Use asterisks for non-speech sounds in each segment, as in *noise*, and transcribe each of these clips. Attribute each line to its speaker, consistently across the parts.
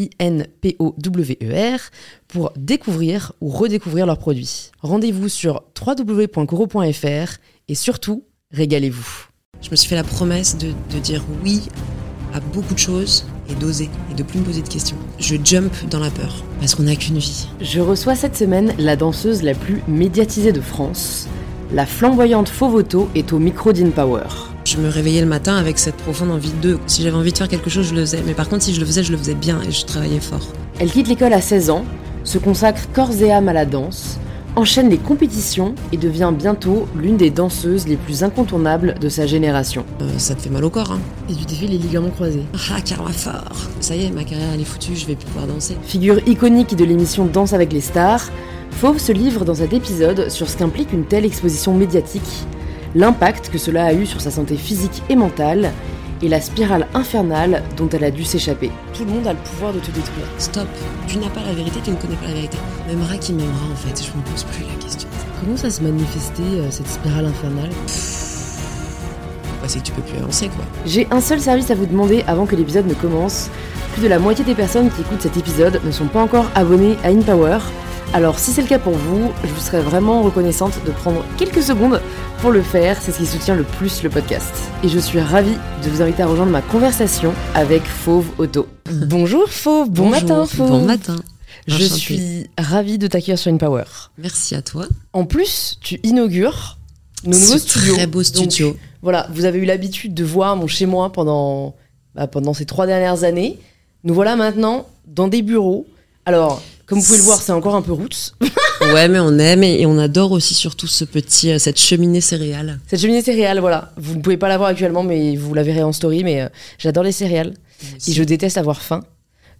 Speaker 1: I-N-P-O-W-E-R, pour découvrir ou redécouvrir leurs produits. Rendez-vous sur www.coro.fr et surtout, régalez-vous.
Speaker 2: Je me suis fait la promesse de, de dire oui à beaucoup de choses et d'oser et de plus me poser de questions. Je jump dans la peur parce qu'on n'a qu'une vie.
Speaker 1: Je reçois cette semaine la danseuse la plus médiatisée de France. La flamboyante Fauvoto est au micro d'InPower.
Speaker 2: Je me réveillais le matin avec cette profonde envie de. Si j'avais envie de faire quelque chose, je le faisais. Mais par contre, si je le faisais, je le faisais bien et je travaillais fort.
Speaker 1: Elle quitte l'école à 16 ans, se consacre corps et âme à la danse, enchaîne les compétitions et devient bientôt l'une des danseuses les plus incontournables de sa génération.
Speaker 2: Euh, ça te fait mal au corps, hein
Speaker 1: Et tu fait les ligaments croisés.
Speaker 2: Ah, carrément fort Ça y est, ma carrière elle est foutue, je vais plus pouvoir danser.
Speaker 1: Figure iconique de l'émission Danse avec les stars, Fauve se livre dans cet épisode sur ce qu'implique une telle exposition médiatique, l'impact que cela a eu sur sa santé physique et mentale, et la spirale infernale dont elle a dû s'échapper. Tout le monde a le pouvoir de te détruire.
Speaker 2: Stop Tu n'as pas la vérité, tu ne connais pas la vérité. M'aimera qui m'aimera en fait, je me pose plus la question.
Speaker 1: Comment ça se manifestait, euh, cette spirale infernale?
Speaker 2: Bah, c'est que tu peux plus avancer quoi.
Speaker 1: J'ai un seul service à vous demander avant que l'épisode ne commence. Plus de la moitié des personnes qui écoutent cet épisode ne sont pas encore abonnées à InPower. Alors si c'est le cas pour vous, je vous serais vraiment reconnaissante de prendre quelques secondes pour le faire, c'est ce qui soutient le plus le podcast. Et je suis ravie de vous inviter à rejoindre ma conversation avec Fauve Auto. Bonjour Fauve, bon
Speaker 2: Bonjour,
Speaker 1: matin Fauve.
Speaker 2: Bon matin.
Speaker 1: Je suis ravie de t'accueillir sur InPower.
Speaker 2: Merci à toi.
Speaker 1: En plus, tu inaugures nos nouveaux studios.
Speaker 2: Très beau
Speaker 1: Donc,
Speaker 2: studio.
Speaker 1: Voilà, vous avez eu l'habitude de voir mon chez moi pendant, bah, pendant ces trois dernières années. Nous voilà maintenant dans des bureaux. Alors, comme vous pouvez le voir, c'est encore un peu roots. *laughs*
Speaker 2: ouais, mais on aime et, et on adore aussi surtout ce petit, euh, cette cheminée céréale.
Speaker 1: Cette cheminée céréales, voilà. Vous ne pouvez pas la voir actuellement, mais vous la verrez en story. Mais euh, j'adore les céréales et je déteste avoir faim.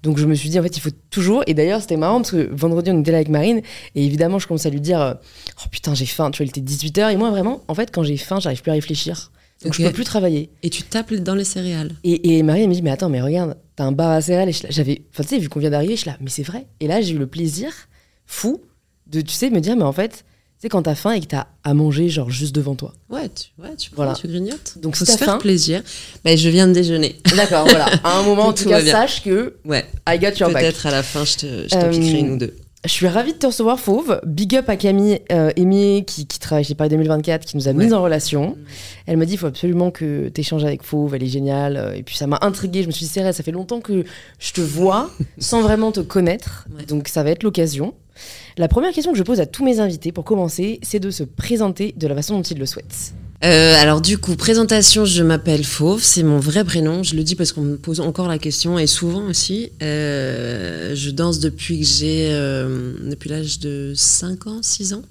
Speaker 1: Donc je me suis dit, en fait, il faut toujours. Et d'ailleurs, c'était marrant parce que vendredi, on était là avec Marine. Et évidemment, je commence à lui dire, euh, oh putain, j'ai faim. Tu vois, il était 18h. Et moi, vraiment, en fait, quand j'ai faim, j'arrive plus à réfléchir. Donc je
Speaker 2: Ok.
Speaker 1: peux plus travailler.
Speaker 2: Et tu tapes dans les céréales.
Speaker 1: Et, et Marie elle me dit mais attends mais regarde t'as un bar à céréales et j'avais enfin tu sais vu qu'on vient d'arriver je suis là mais c'est vrai et là j'ai eu le plaisir fou de tu sais me dire mais en fait tu sais quand t'as faim et que t'as à manger genre juste devant toi
Speaker 2: Ouais, tu, ouais, tu, prends,
Speaker 1: Voilà.
Speaker 2: tu grignotes.
Speaker 1: Donc,
Speaker 2: faut
Speaker 1: si
Speaker 2: se faire
Speaker 1: faim-
Speaker 2: plaisir. Ben, je viens de déjeuner. *laughs*
Speaker 1: d'accord voilà à un moment *laughs* en tout
Speaker 2: Tout
Speaker 1: cas sache que
Speaker 2: Ouais,
Speaker 1: I got your back
Speaker 2: peut-être à la fin, je te- je
Speaker 1: Euh,
Speaker 2: piquerai une ou deux.
Speaker 1: Je suis ravie de te recevoir Fauve. Big up à Camille euh, Aimier qui, qui travaille chez Paris 2024 qui nous a
Speaker 2: Ouais.
Speaker 1: mis en relation. Elle m'a dit il faut absolument que t'échanges avec Fauve elle est géniale Euh, et puis ça m'a intriguée. Je me suis dit c'est ça fait longtemps que je te vois *laughs* sans vraiment te connaître.
Speaker 2: Ouais.
Speaker 1: donc ça va être l'occasion. La première question que je pose à tous mes invités pour commencer c'est de se présenter de la façon dont ils le souhaitent
Speaker 2: Euh, alors du coup, présentation, je m'appelle Fauve, c'est mon vrai prénom. Je le dis parce qu'on me pose encore la question et souvent aussi. Euh, je danse depuis que j'ai euh, depuis l'âge de 5 ans, 6 ans.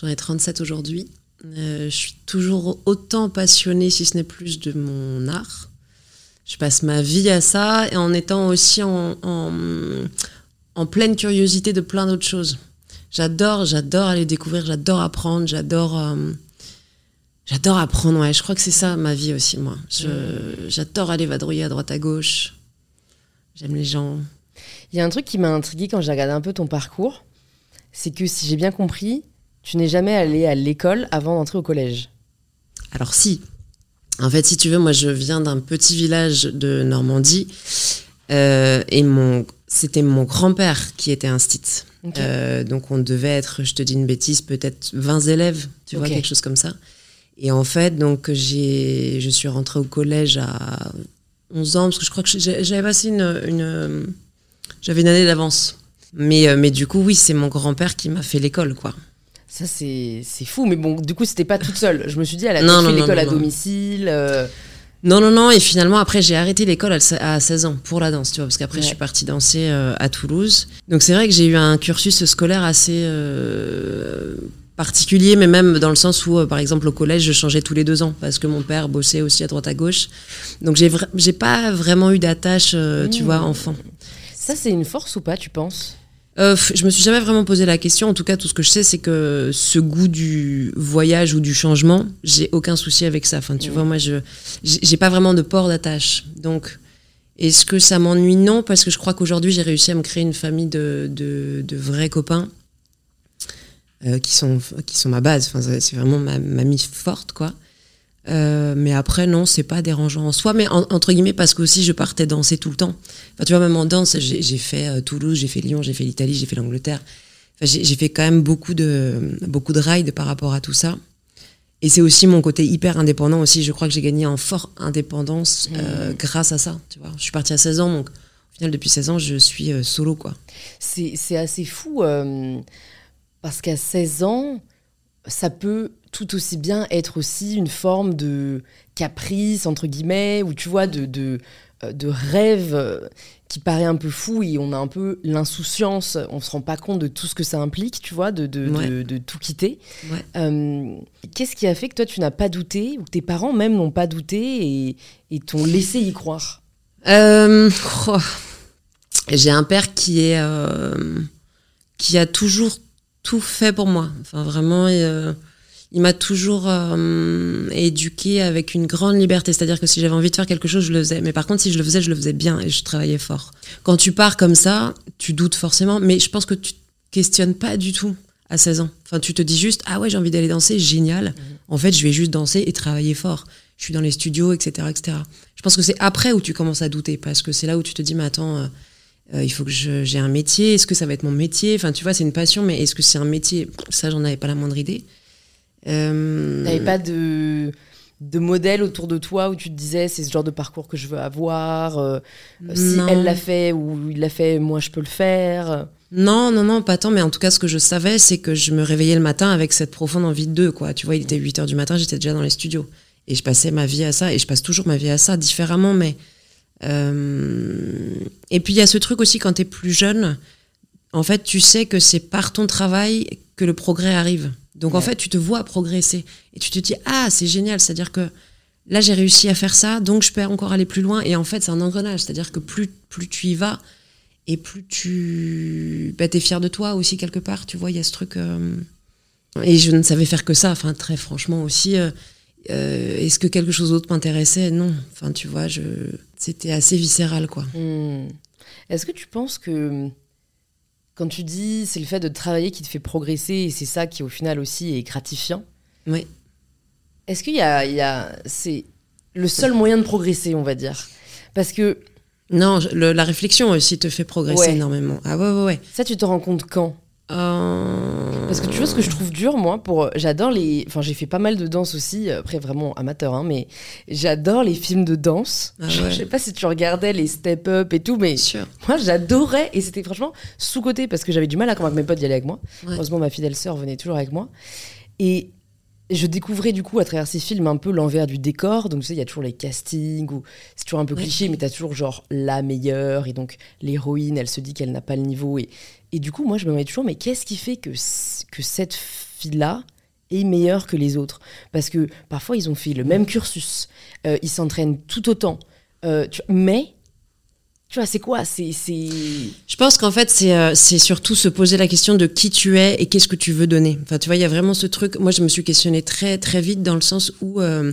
Speaker 2: J'en ai 37 aujourd'hui. Euh, je suis toujours autant passionnée, si ce n'est plus, de mon art. Je passe ma vie à ça et en étant aussi en, en, en pleine curiosité de plein d'autres choses. J'adore, j'adore aller découvrir, j'adore apprendre, j'adore. J'adore apprendre, ouais. Je crois que c'est ça ma vie aussi, moi. J'adore aller vadrouiller à droite à gauche. J'aime les gens.
Speaker 1: il y a un truc qui m'a intriguée quand j'ai regardé un peu ton parcours c'est que si j'ai bien compris tu n'es jamais allé à l'école avant d'entrer au collège
Speaker 2: Alors si, en fait, si tu veux, moi je viens d'un petit village de Normandie euh, et mon, c'était mon grand-père qui était un stit.
Speaker 1: Ok.
Speaker 2: Euh, donc on devait être, je te dis une bêtise, peut-être 20 élèves, tu vois, quelque chose comme ça. Et en fait, donc j'ai, je suis rentrée au collège à 11 ans parce que je crois que j'avais passé une, une j'avais une année d'avance. Mais, euh, mais du coup, oui, c'est mon grand-père qui m'a fait l'école, quoi.
Speaker 1: Ça, c'est c'est fou. Mais bon, du coup, c'était pas toute seule. Je me suis dit, elle a
Speaker 2: Non,
Speaker 1: peut-être
Speaker 2: non,
Speaker 1: fait l'école à
Speaker 2: non.
Speaker 1: domicile. euh,
Speaker 2: Non, non, non. Et finalement, après, j'ai arrêté l'école à à 16 ans pour la danse, tu vois, parce qu'après,
Speaker 1: Ouais.
Speaker 2: je suis partie danser euh, à Toulouse. Donc, c'est vrai que j'ai eu un cursus scolaire assez euh, particulier, mais même dans le sens où, euh, par exemple, au collège, je changeais tous les deux ans, parce que mon père bossait aussi à droite à gauche. Donc, j'ai vra- pas vraiment eu d'attache, euh, tu
Speaker 1: Mmh.
Speaker 2: vois, enfant.
Speaker 1: Ça, c'est une force ou pas, tu penses?
Speaker 2: Euh, je me suis jamais vraiment posé la question. En tout cas, tout ce que je sais, c'est que ce goût du voyage ou du changement, j'ai aucun souci avec ça. Enfin, tu
Speaker 1: Mm.
Speaker 2: vois, moi, je j'ai j'ai pas vraiment de port d'attache. Donc, est-ce que ça m'ennuie? Non, parce que je crois qu'aujourd'hui, j'ai réussi à me créer une famille de, de, de vrais copains euh, qui sont qui sont ma base. Enfin, c'est vraiment ma mamie forte, quoi. Euh, mais après, non, c'est pas dérangeant en soi, mais en- entre guillemets, parce que aussi je partais danser tout le temps. Enfin, tu vois, même en danse, j'ai fait euh, Toulouse, j'ai fait Lyon, j'ai fait l'Italie, j'ai fait l'Angleterre. Enfin, j'ai fait quand même beaucoup de, beaucoup de rides par rapport à tout ça. Et c'est aussi mon côté hyper indépendant aussi. Je crois que j'ai gagné en fort indépendance euh, grâce à ça. Tu vois, je suis partie à 16 ans, donc au final, depuis 16 ans, je suis euh, solo, quoi.
Speaker 1: C'est c'est assez fou euh, parce qu'à 16 ans, ça peut tout aussi bien être aussi une forme de caprice, entre guillemets, ou tu vois, de, de, euh, de rêve euh, qui paraît un peu fou et on a un peu l'insouciance, on se rend pas compte de tout ce que ça implique, tu vois, de, de,
Speaker 2: Ouais.
Speaker 1: de, de tout quitter.
Speaker 2: Ouais.
Speaker 1: Euh, Qu'est-ce qui a fait que toi, tu n'as pas douté, ou que tes parents même n'ont pas douté et, et t'ont laissé y croire?
Speaker 2: Euh, oh. J'ai un père qui est euh, qui a toujours tout fait pour moi. Enfin vraiment, euh, il m'a toujours euh, éduqué avec une grande liberté. C'est-à-dire que si j'avais envie de faire quelque chose, je le faisais. Mais par contre, si je le faisais, je le faisais bien et je travaillais fort. Quand tu pars comme ça, tu doutes forcément. Mais je pense que tu te questionnes pas du tout à 16 ans. Enfin, tu te dis juste ah ouais, j'ai envie d'aller danser, génial. En fait, je vais juste danser et travailler fort. Je suis dans les studios, etc., etc. Je pense que c'est après où tu commences à douter parce que c'est là où tu te dis mais attends. Euh, il faut que je- j'ai un métier. Est-ce que ça va être mon métier? Enfin, tu vois, c'est une passion, mais est-ce que c'est un métier? Ça, j'en avais pas la moindre idée. Euh,
Speaker 1: T'avais pas de, de modèle autour de toi où tu te disais c'est ce genre de parcours que je veux avoir. euh, si elle l'a fait ou il l'a fait, moi je peux le faire?
Speaker 2: Non, non, non, pas tant, mais en tout cas, ce que je savais, c'est que je me réveillais le matin avec cette profonde envie de deux, quoi. Tu vois, il était 8 heures du matin, j'étais déjà dans les studios. Et je passais ma vie à ça, et je passe toujours ma vie à ça, différemment, mais. Euh, Et puis, il y a ce truc aussi, quand t'es plus jeune, en fait, tu sais que c'est par ton travail que le progrès arrive. Donc, en fait, tu te vois progresser. Et tu te dis, ah, c'est génial, c'est-à-dire que là, j'ai réussi à faire ça, donc je peux encore aller plus loin. Et en fait, c'est un engrenage, c'est-à-dire que plus, plus tu y vas, et plus tu bah, es fier de toi aussi quelque part tu vois il y a ce truc euh, et je ne savais faire que ça enfin très franchement aussi euh, euh, est-ce que quelque chose d'autre m'intéressait? Non. Enfin tu vois je c'était assez viscéral quoi.
Speaker 1: Hmm. Est-ce que tu penses que quand tu dis c'est le fait de travailler qui te fait progresser et c'est ça qui au final aussi est gratifiant,
Speaker 2: oui.
Speaker 1: Est-ce qu'il y a, il y a c'est le seul moyen de progresser, on va dire? Parce que
Speaker 2: non le- la réflexion aussi te fait progresser
Speaker 1: Ouais.
Speaker 2: énormément. Ah ouais ouais ouais.
Speaker 1: Ça, tu te rends compte quand?
Speaker 2: Euh,
Speaker 1: Parce que tu vois ce que je trouve dur, moi, pour. J'adore les. Enfin, j'ai fait pas mal de danse aussi, après vraiment amateur, hein, mais j'adore les films de danse.
Speaker 2: Ah
Speaker 1: Je-
Speaker 2: ouais.
Speaker 1: Je sais pas si tu regardais les Step Up et tout, mais moi j'adorais et c'était franchement sous-côté parce que j'avais du mal à convaincre mes potes d'y aller avec moi.
Speaker 2: Ouais.
Speaker 1: Heureusement, ma fidèle sœur venait toujours avec moi. Et je découvrais du coup à travers ces films un peu l'envers du décor. Donc tu sais, il y a toujours les castings où c'est toujours un peu
Speaker 2: Ouais.
Speaker 1: cliché, mais t'as toujours genre la meilleure et donc l'héroïne, elle se dit qu'elle n'a pas le niveau. Et, et du coup, moi je me demandais toujours, mais qu'est-ce qui fait que, que cette fille-là est meilleure que les autres? Parce que parfois ils ont fait le même cursus, euh, ils s'entraînent tout autant, Euh, mais tu vois, c'est quoi? C'est
Speaker 2: Je pense qu'en fait, c'est euh, surtout se poser la question de qui tu es et qu'est-ce que tu veux donner. Enfin, tu vois, il y a vraiment ce truc. Moi, je me suis questionnée très, très vite dans le sens où euh,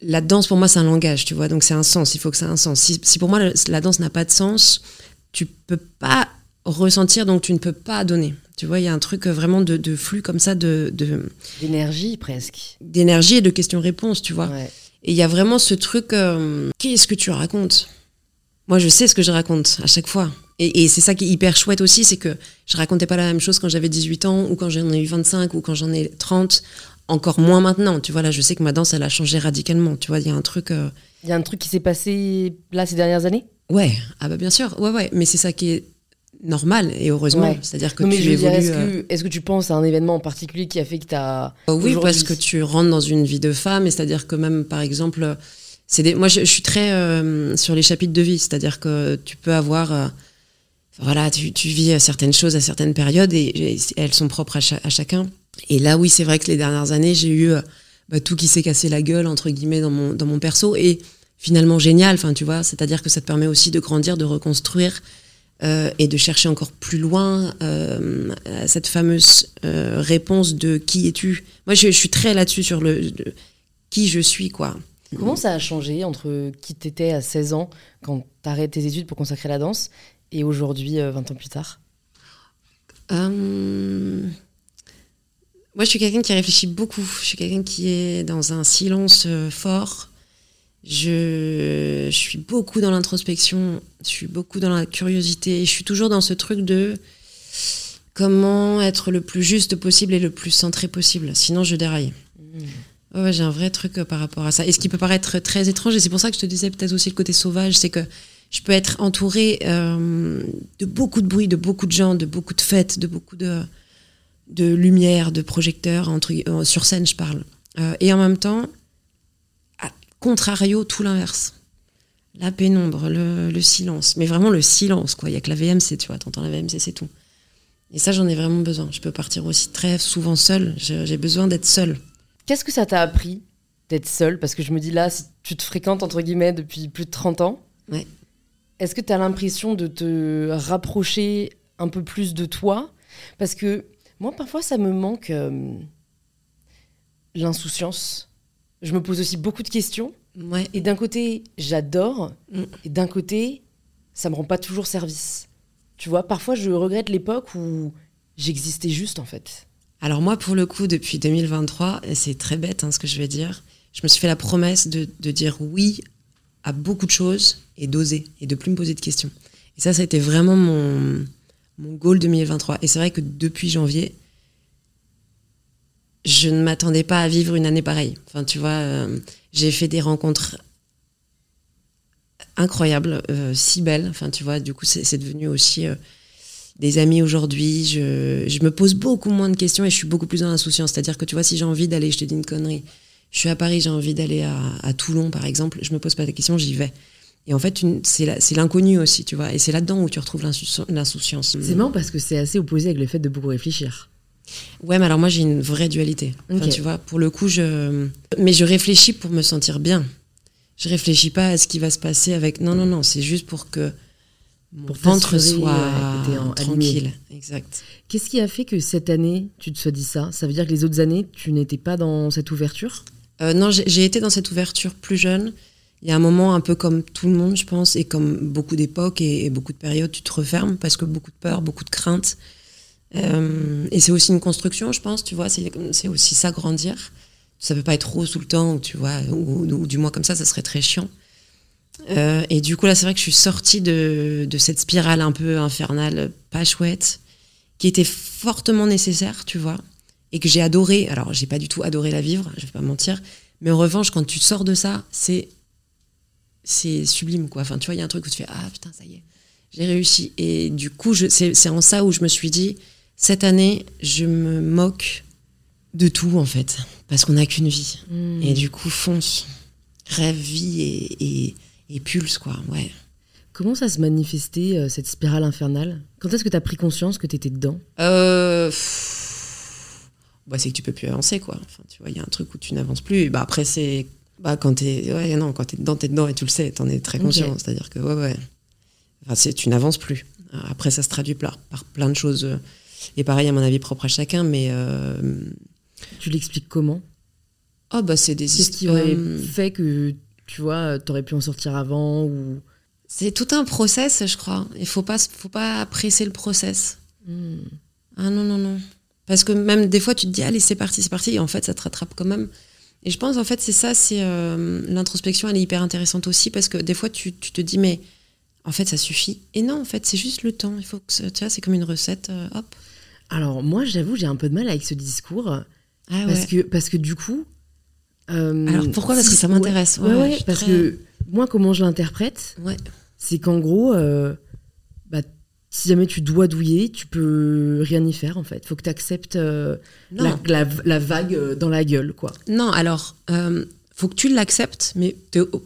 Speaker 2: la danse, pour moi, c'est un langage, tu vois. Donc, c'est un sens. Il faut que ça ait un sens. Si, si pour moi, le- la danse n'a pas de sens, tu peux pas ressentir, donc tu ne peux pas donner. Tu vois, il y a un truc euh, vraiment de, de flux comme ça, de
Speaker 1: d'énergie presque.
Speaker 2: d'énergie et de questions-réponses, tu vois.
Speaker 1: Ouais.
Speaker 2: Et il y a vraiment ce truc, euh, qu'est-ce que tu racontes? Moi, je sais ce que je raconte à chaque fois. Et, et c'est ça qui est hyper chouette aussi, c'est que je racontais pas la même chose quand j'avais 18 ans, ou quand j'en ai eu 25, ou quand j'en ai 30. Encore moins maintenant. Tu vois, là, je sais que ma danse, elle a changé radicalement. Tu vois, il y a un truc... euh,
Speaker 1: Il y a un truc qui s'est passé là ces dernières années?
Speaker 2: Ouais, ah bah bien sûr, ouais, ouais. Mais c'est ça qui est normal et heureusement.
Speaker 1: Ouais.
Speaker 2: C'est-à-dire que
Speaker 1: Non, mais
Speaker 2: tu évolues.
Speaker 1: est-ce
Speaker 2: euh,
Speaker 1: que, est-ce que tu penses à un événement en particulier qui a fait que tu as.
Speaker 2: Euh, Oui, parce que tu rentres dans une vie de femme, et c'est-à-dire que même, par exemple, c'est des... moi, je, je suis très euh, sur les chapitres de vie, c'est-à-dire que tu peux avoir, euh, voilà, tu, tu vis certaines choses à certaines périodes et, et elles sont propres à, cha- à chacun. Et là, oui, c'est vrai que les dernières années, j'ai eu euh, bah, tout qui s'est cassé la gueule entre guillemets dans mon dans mon perso et finalement génial. Enfin, tu vois, c'est-à-dire que ça te permet aussi de grandir, de reconstruire. Euh, et de chercher encore plus loin euh, cette fameuse euh, réponse de qui es-tu? Moi, je, je suis très là-dessus sur le, qui je suis, quoi.
Speaker 1: Comment ça a changé entre qui t'étais à 16 ans, quand t'arrêtes tes études pour consacrer la danse, et aujourd'hui, euh, 20 ans plus tard?
Speaker 2: Euh, Moi, je suis quelqu'un qui réfléchit beaucoup. Je suis quelqu'un qui est dans un silence euh, fort. Je, je suis beaucoup dans l'introspection. Je suis beaucoup dans la curiosité. Je suis toujours dans ce truc de comment être le plus juste possible et le plus centré possible. Sinon, je déraille. Ouais, j'ai un vrai truc euh, par rapport à ça. Et ce qui peut paraître très étrange, et c'est pour ça que je te disais peut-être aussi le côté sauvage, c'est que je peux être entourée euh, de beaucoup de bruit, de beaucoup de gens, de beaucoup de fêtes, de beaucoup de, de lumière, de projecteurs, entre, euh, sur scène, je parle. Euh, et en même temps, contrario, tout l'inverse. La pénombre, le, le silence. Mais vraiment le silence, quoi. Il y a que la VMC, tu vois, t'entends la VMC, c'est tout. Et ça, j'en ai vraiment besoin. Je peux partir aussi très souvent seule. J'ai j'ai besoin d'être seule.
Speaker 1: Qu'est-ce que ça t'a appris d'être seule? Parce que je me dis là, si tu te fréquentes entre guillemets depuis plus de 30 ans,
Speaker 2: Ouais.
Speaker 1: est-ce que tu as l'impression de te rapprocher un peu plus de toi? Parce que moi, parfois, ça me manque euh, l'insouciance. Je me pose aussi beaucoup de questions.
Speaker 2: Ouais.
Speaker 1: Et d'un côté, j'adore.
Speaker 2: Mm.
Speaker 1: Et d'un côté, ça me rend pas toujours service. Tu vois, parfois, je regrette l'époque où j'existais juste, en fait.
Speaker 2: Alors moi, pour le coup, depuis 2023, et c'est très bête hein, ce que je vais dire, je me suis fait la promesse de, de dire oui à beaucoup de choses et d'oser et de plus me poser de questions. Et ça, ça a été vraiment mon, mon goal 2023. Et c'est vrai que depuis janvier, je ne m'attendais pas à vivre une année pareille. Enfin, tu vois, euh, j'ai fait des rencontres incroyables, euh, si belles. Enfin, tu vois, du coup, c'est devenu aussi euh, des amis aujourd'hui. Je, me pose beaucoup moins de questions et je suis beaucoup plus dans l'insouciance. C'est-à-dire que, tu vois, si j'ai envie d'aller, je te dis une connerie, je suis à Paris, j'ai envie d'aller à, à Toulon, par exemple, je me pose pas de questions, j'y vais. Et en fait, c'est l'inconnu aussi, tu vois. Et c'est là-dedans où tu retrouves l'insouci- l'insouciance.
Speaker 1: C'est marrant parce que c'est assez opposé avec le fait de beaucoup réfléchir.
Speaker 2: Ouais, mais alors moi j'ai une vraie dualité. Enfin, tu vois, pour le coup, je. Mais je réfléchis pour me sentir bien. Je réfléchis pas à ce qui va se passer avec. Non, non, non, c'est juste pour que mon
Speaker 1: Pour
Speaker 2: ventre
Speaker 1: t'assurer,
Speaker 2: soit tranquille. Exact.
Speaker 1: Qu'est-ce qui a fait que cette année, tu te sois dit ça? Ça veut dire que les autres années, tu n'étais pas dans cette ouverture?
Speaker 2: Euh, non, j'ai j'ai été dans cette ouverture plus jeune. Il y a un moment un peu comme tout le monde, je pense, et comme beaucoup d'époques et, et beaucoup de périodes, tu te refermes parce que beaucoup de peur, beaucoup de crainte. Euh, et c'est aussi une construction, je pense, tu vois, c'est aussi ça, grandir. Ça peut pas être rose tout le temps, ou tu vois, ou, du moins comme ça, ça serait très chiant. Euh, et du coup, là, c'est vrai que je suis sortie de, de cette spirale un peu infernale, pas chouette, qui était fortement nécessaire, tu vois, et que j'ai adoré. Alors, j'ai pas du tout adoré la vivre, je vais pas mentir, mais en revanche, quand tu sors de ça, c'est c'est sublime, quoi. Enfin, tu vois, il y a un truc où tu fais ah putain, ça y est, j'ai réussi. Et du coup, c'est en ça où je me suis dit cette année, je me moque de tout en fait, parce qu'on n'a qu'une vie. Et du coup, fonce, rêve, vie et, et, et pulse, quoi. Ouais.
Speaker 1: Comment ça se manifestait, euh, cette spirale infernale? Quand est-ce que tu as pris conscience que tu étais dedans?
Speaker 2: Euh, bah, c'est que tu peux plus avancer, quoi. Enfin, tu vois, il y a un truc où tu n'avances plus. Et bah, après, c'est. Bah, quand t'es. Ouais, non, quand t'es dedans, t'es dedans et tu le sais, t'en es très conscient. C'est-à-dire que, ouais, ouais. Enfin, c'est, tu n'avances plus. Après, ça se traduit par, par plein de choses. Euh, Et pareil, à mon avis, propre à chacun, mais. euh,
Speaker 1: Tu l'expliques comment?
Speaker 2: Oh, bah, c'est des
Speaker 1: Qu'est-ce qui aurait fait que, tu vois, t'aurais pu en sortir avant ou...
Speaker 2: C'est tout un process, je crois. Il faut pas, faut pas presser le process.
Speaker 1: Hmm.
Speaker 2: Ah non, non, non. Parce que même des fois, tu te dis, allez, c'est parti, c'est parti. Et en fait, ça te rattrape quand même. Et je pense, en fait, c'est ça, c'est euh, l'introspection, elle est hyper intéressante aussi. Parce que des fois, tu, tu te dis, mais en fait, ça suffit. Et non, en fait, c'est juste le temps. Il faut que, tu vois, c'est comme une recette. euh, hop.
Speaker 1: Alors moi, j'avoue, j'ai un peu de mal avec ce discours.
Speaker 2: Ah
Speaker 1: Parce,
Speaker 2: ouais.
Speaker 1: que, parce que du coup... euh,
Speaker 2: Alors pourquoi? Parce que ça m'intéresse.
Speaker 1: Ouais, parce
Speaker 2: très-
Speaker 1: que moi, comment je l'interprète, c'est qu'en gros, euh, bah, si jamais tu dois douiller, tu peux rien y faire en fait. Faut que tu acceptes la, la, la, vague euh, dans la gueule, quoi.
Speaker 2: Non, alors, euh, faut que tu l'acceptes, mais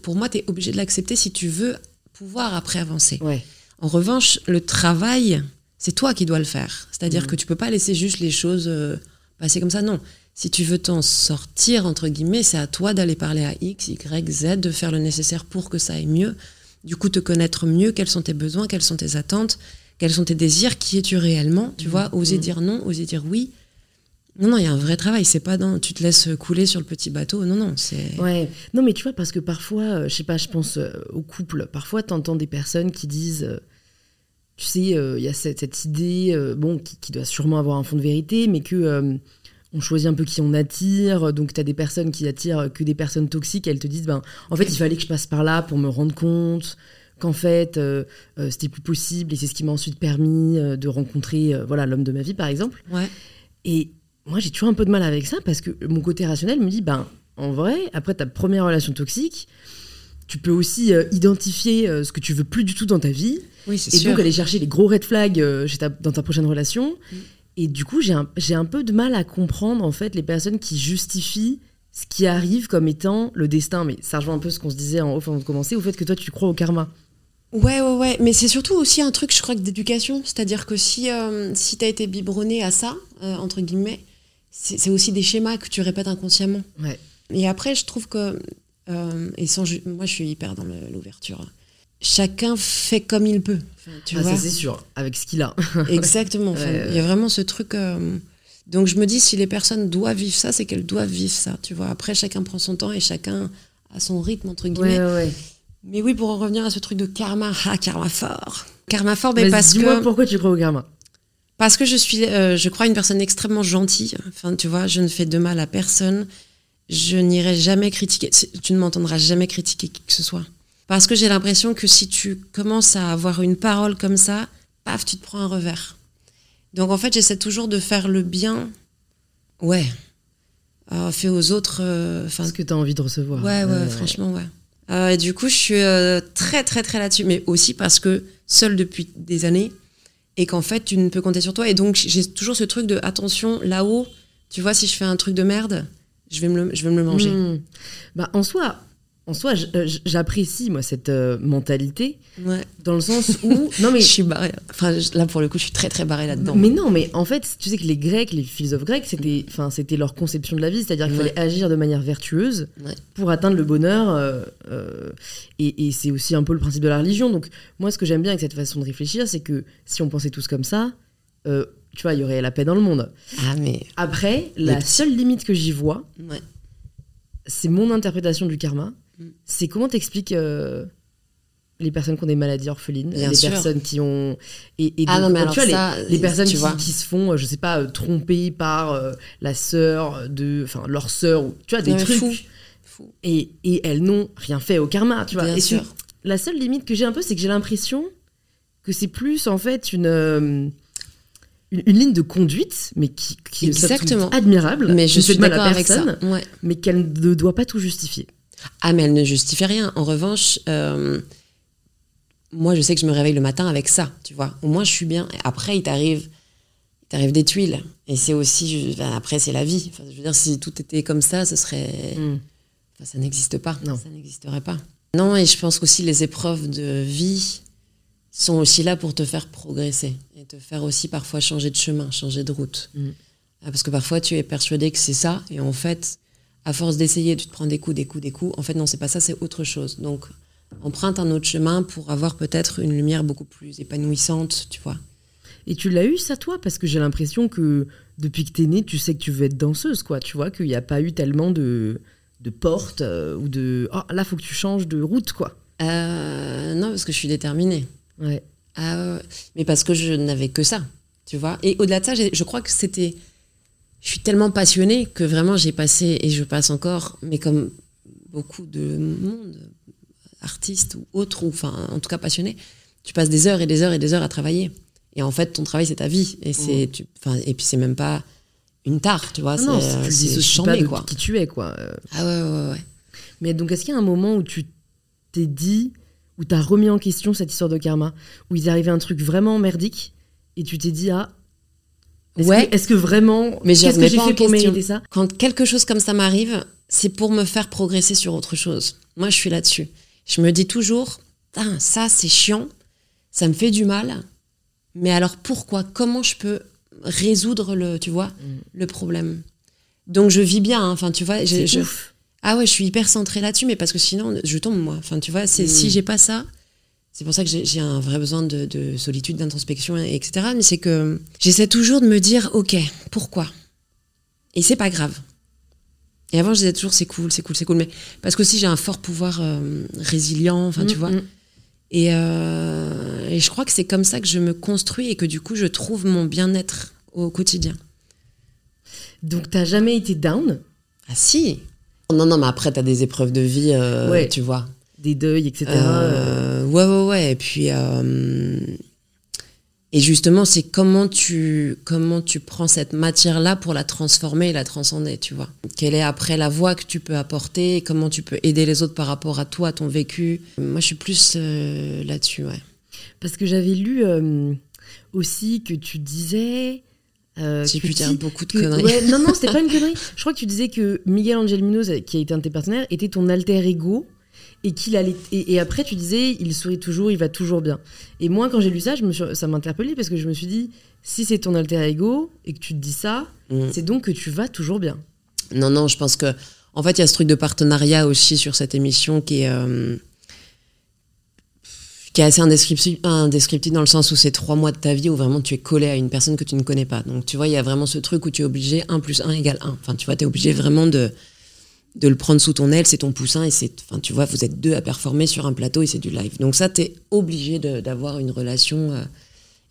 Speaker 2: pour moi, tu es obligé de l'accepter si tu veux pouvoir après avancer.
Speaker 1: Ouais.
Speaker 2: En revanche, le travail, c'est toi qui dois le faire. C'est-à-dire mmh. que tu peux pas laisser juste les choses euh, passer comme ça. Non. Si tu veux t'en sortir, entre guillemets, c'est à toi d'aller parler à X, Y, Z, de faire le nécessaire pour que ça aille mieux. Du coup, te connaître mieux, quels sont tes besoins, quelles sont tes attentes, quels sont tes désirs, qui es-tu réellement, tu vois, oser mmh. dire non, oser dire oui. Non, non, il y a un vrai travail. C'est pas dans tu te laisses couler sur le petit bateau. Non, non, c'est.
Speaker 1: Ouais. Non, mais tu vois, parce que parfois, euh, je sais pas, je pense euh, au couple. Parfois, tu entends des personnes qui disent, euh, tu sais, il y a cette, idée, bon, qui, doit sûrement avoir un fond de vérité, mais que on choisit un peu qui on attire. Donc, tu as des personnes qui attirent que des personnes toxiques. Elles te disent, ben, en fait, il fallait que je passe par là pour me rendre compte qu'en fait, c'était plus possible. Et c'est ce qui m'a ensuite permis de rencontrer, voilà, l'homme de ma vie, par exemple.
Speaker 2: Ouais.
Speaker 1: Et moi, j'ai toujours un peu de mal avec ça parce que mon côté rationnel me dit, ben, en vrai, après ta première relation toxique, tu peux aussi euh, identifier euh, ce que tu veux plus du tout dans ta vie.
Speaker 2: Oui,
Speaker 1: et
Speaker 2: sûr.
Speaker 1: donc aller chercher les gros red flags euh, dans ta prochaine relation. Mm. Et du coup, j'ai un, un, peu de mal à comprendre, en fait, les personnes qui justifient ce qui arrive comme étant le destin. Mais ça rejoint un peu ce qu'on se disait en off avant de commencer, au fait que toi, tu crois au karma.
Speaker 2: Ouais, ouais, ouais. Mais c'est surtout aussi un truc, je crois, d'éducation. C'est-à-dire que si, si tu as été biberonné à ça, entre guillemets, c'est aussi des schémas que tu répètes inconsciemment.
Speaker 1: Ouais.
Speaker 2: Et après, je trouve que, euh, et sans, moi je suis hyper dans l'ouverture, chacun fait comme il peut.
Speaker 1: Tu ah, ça c'est sûr, avec ce qu'il a. *laughs*
Speaker 2: Exactement. Il y a vraiment ce truc. Euh, donc je me dis, si les personnes doivent vivre ça, c'est qu'elles doivent vivre ça. Tu vois. Après, chacun prend son temps et chacun a son rythme, entre guillemets.
Speaker 1: Ouais, ouais.
Speaker 2: Mais oui, pour en revenir à ce truc de karma, ah, karma fort. Karma fort, mais parce que.
Speaker 1: Dis-moi pourquoi tu crois au karma.
Speaker 2: Parce que je suis, euh, je crois, une personne extrêmement gentille. Enfin, tu vois, je ne fais de mal à personne. Je n'irai jamais critiquer. Tu ne m'entendras jamais critiquer qui que ce soit. Parce que j'ai l'impression que si tu commences à avoir une parole comme ça, paf, tu te prends un revers. Donc en fait, j'essaie toujours de faire le bien. Ouais. Euh, fait aux autres. Euh.
Speaker 1: Ce que tu as envie de recevoir.
Speaker 2: Ouais, ouais, franchement, ouais. et du coup, je suis très, très, très là-dessus. Mais aussi parce que, seule depuis des années, et qu'en fait tu ne peux compter sur toi et donc j'ai toujours ce truc de attention là-haut tu vois si je fais un truc de merde je vais me le, je vais me le manger hmm.
Speaker 1: bah en soi en soi, euh, j'apprécie moi cette euh, mentalité,
Speaker 2: ouais.
Speaker 1: dans le sens *laughs* où
Speaker 2: non mais je suis barré. Enfin là pour le coup, je suis très très barré là-dedans.
Speaker 1: Mais non, mais en fait, tu sais que les Grecs, les philosophes grecs, c'était, enfin c'était leur conception de la vie, c'est-à-dire qu'il fallait agir de manière vertueuse pour atteindre le bonheur. Euh, et, et c'est aussi un peu le principe de la religion. Donc moi, ce que j'aime bien avec cette façon de réfléchir, c'est que si on pensait tous comme ça, tu vois, il y aurait la paix dans le monde.
Speaker 2: Ah mais
Speaker 1: après, la seule limite que j'y vois, c'est mon interprétation du karma c'est comment t'expliques euh, les personnes qui ont des maladies orphelines, les personnes qui ont et,
Speaker 2: ah non, mais alors ça,
Speaker 1: les, personnes qui, se font, je sais pas, euh, tromper par euh, la sœur de, enfin leur sœur, tu vois, des trucs. Et, et, elles n'ont rien fait au karma, tu vois.
Speaker 2: et sûr.
Speaker 1: la seule limite que j'ai un peu, c'est que j'ai l'impression que c'est plus en fait une, une, ligne de conduite, mais qui, qui
Speaker 2: Exactement.
Speaker 1: est admirable.
Speaker 2: Mais je suis d'accord avec ça.
Speaker 1: Mais qu'elle ne doit pas tout justifier.
Speaker 2: Ah, mais elle ne justifie rien. En revanche, euh, moi, je sais que je me réveille le matin avec ça, tu vois. Au moins, je suis bien. Après, il t'arrive, il t'arrive des tuiles. Et c'est aussi, après, c'est la vie. je veux dire, si tout était comme ça, ce serait, hmm. ça n'existe pas.
Speaker 1: Non.
Speaker 2: Ça n'existerait pas. Non, et je pense qu'aussi les épreuves de vie sont aussi là pour te faire progresser et te faire aussi parfois changer de chemin, changer de route.
Speaker 1: Hmm.
Speaker 2: Ah, parce que parfois, tu es persuadé que c'est ça, et en fait, à force d'essayer, tu te prends des coups, des coups, des coups. En fait, non, c'est pas ça, c'est autre chose. Donc, emprunte un autre chemin pour avoir peut-être une lumière beaucoup plus épanouissante, tu vois.
Speaker 1: Et tu l'as eu ça toi? Parce que j'ai l'impression que depuis que t'es née, tu sais que tu veux être danseuse, quoi. Tu vois, qu'il n'y a pas eu tellement de, de portes euh, ou de... Oh, là, faut que tu changes de route, quoi.
Speaker 2: Euh, non, parce que je suis déterminée.
Speaker 1: Ouais.
Speaker 2: Ah, mais parce que je n'avais que ça, tu vois. Et au-delà de ça, je crois que c'était je suis tellement passionnée que vraiment j'ai passé et je passe encore, mais comme beaucoup de monde, artistes ou autres, ou enfin en tout cas passionnés, tu passes des heures et des heures et des heures à travailler. Et en fait, ton travail c'est ta vie. Et c'est, enfin, et puis c'est même pas une tare, tu vois.
Speaker 1: Non, c'est, tu pas de quoi. qui tu es, quoi.
Speaker 2: Ah ouais, ouais, ouais.
Speaker 1: Mais donc, est-ce qu'il y a un moment où tu t'es dit, où t'as remis en question cette histoire de karma, où il arrivait un truc vraiment merdique, et tu t'es dit, ah, est-ce
Speaker 2: Ouais.
Speaker 1: que, est-ce que vraiment,
Speaker 2: Mais
Speaker 1: qu'est-ce que j'ai fait pour mériter ça
Speaker 2: Quand quelque chose comme ça m'arrive, c'est pour me faire progresser sur autre chose. Moi, je suis là-dessus. Je me dis toujours, Ah, ça, c'est chiant, ça me fait du mal. Mais alors pourquoi Comment je peux résoudre le, tu vois, le problème? Donc je vis bien. hein. Enfin, tu vois, je-
Speaker 1: C'est
Speaker 2: je-
Speaker 1: ouf.
Speaker 2: Ah ouais, je suis hyper centrée là-dessus, mais parce que sinon, je tombe moi. Enfin, tu vois, c'est
Speaker 1: Mm.
Speaker 2: si j'ai pas ça. C'est pour ça que j'ai un vrai besoin de, de solitude, d'introspection, et- etc. Mais c'est que j'essaie toujours de me dire, ok, pourquoi? Et c'est pas grave. Et avant, je disais toujours, c'est cool, c'est cool, c'est cool. Mais parce que aussi, j'ai un fort pouvoir euh, résilient, enfin, tu
Speaker 1: Mm,
Speaker 2: vois.
Speaker 1: mm.
Speaker 2: Et, euh, et je crois que c'est comme ça que je me construis et que du coup, je trouve mon bien-être au quotidien.
Speaker 1: Donc t'as jamais été down,
Speaker 2: Ah si Non, non, mais après, t'as des épreuves de vie, euh,
Speaker 1: Ouais.
Speaker 2: tu vois.
Speaker 1: des deuils, etc.
Speaker 2: Euh, ouais, ouais, ouais. Et puis, euh, et justement, c'est comment tu, comment tu prends cette matière-là pour la transformer et la transcender, tu vois. Quelle est après la voix que tu peux apporter, comment tu peux aider les autres par rapport à toi, ton vécu. Moi, je suis plus euh, là-dessus, ouais.
Speaker 1: Parce que j'avais lu euh, aussi que tu disais. Euh,
Speaker 2: J'ai
Speaker 1: que
Speaker 2: pu dire
Speaker 1: ti-
Speaker 2: beaucoup de
Speaker 1: que-
Speaker 2: conneries.
Speaker 1: ouais, non, non, c'était pas une *laughs* connerie. Je crois que tu disais que Miguel Angel Munoz, qui a été un de tes partenaires, était ton alter ego. Et, qu'il allait, et, et après, tu disais, il sourit toujours, il va toujours bien. Et moi, quand j'ai lu ça, je me suis, ça m'a interpellé parce que je me suis dit, si c'est ton alter ego et que tu te dis ça,
Speaker 2: Mm.
Speaker 1: c'est donc que tu vas toujours bien.
Speaker 2: Non, non, je pense que. En fait, il y a ce truc de partenariat aussi sur cette émission qui est. euh, qui est assez indescriptible, indescriptible dans le sens où c'est trois mois de ta vie où vraiment tu es collé à une personne que tu ne connais pas. Donc tu vois, il y a vraiment ce truc où tu es obligé 1 plus 1 égale 1. Enfin, tu vois, tu es obligé vraiment de, de le prendre sous ton aile, c'est ton poussin et c'est. Enfin, tu vois, vous êtes deux à performer sur un plateau et c'est du live. Donc ça, tu es obligé de- d'avoir une relation euh,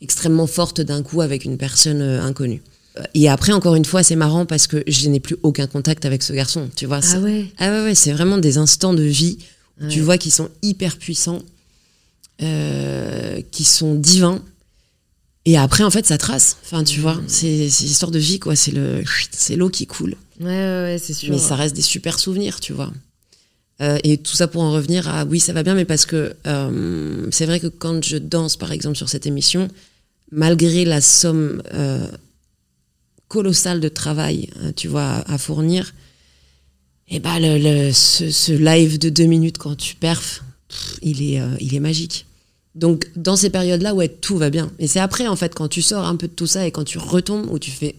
Speaker 2: extrêmement forte d'un coup avec une personne euh, inconnue. Euh, Et après, encore une fois, c'est marrant parce que je n'ai plus aucun contact avec ce garçon. Tu vois,
Speaker 1: Ah ouais
Speaker 2: ah ouais, ouais, c'est vraiment des instants de vie où tu
Speaker 1: Ouais.
Speaker 2: vois qu'ils sont hyper puissants, euh, qui sont divins. Et après, en fait, ça trace. Enfin, tu vois, c'est c'est l'histoire de vie, quoi. C'est le, c'est l'eau qui coule.
Speaker 1: Ouais, ouais, ouais, c'est sûr.
Speaker 2: Mais ça reste des super souvenirs, tu vois. Euh, et tout ça pour en revenir à oui, ça va bien, mais parce que euh, c'est vrai que quand je danse, par exemple, sur cette émission, malgré la somme euh, colossale de travail, euh, tu vois, à, fournir, et bah le, le- ce, ce live de deux minutes quand tu perfs, il est, il est magique. Donc dans ces périodes-là, ouais, tout va bien. Et c'est après, en fait, quand tu sors un peu de tout ça et quand tu retombes, où tu fais,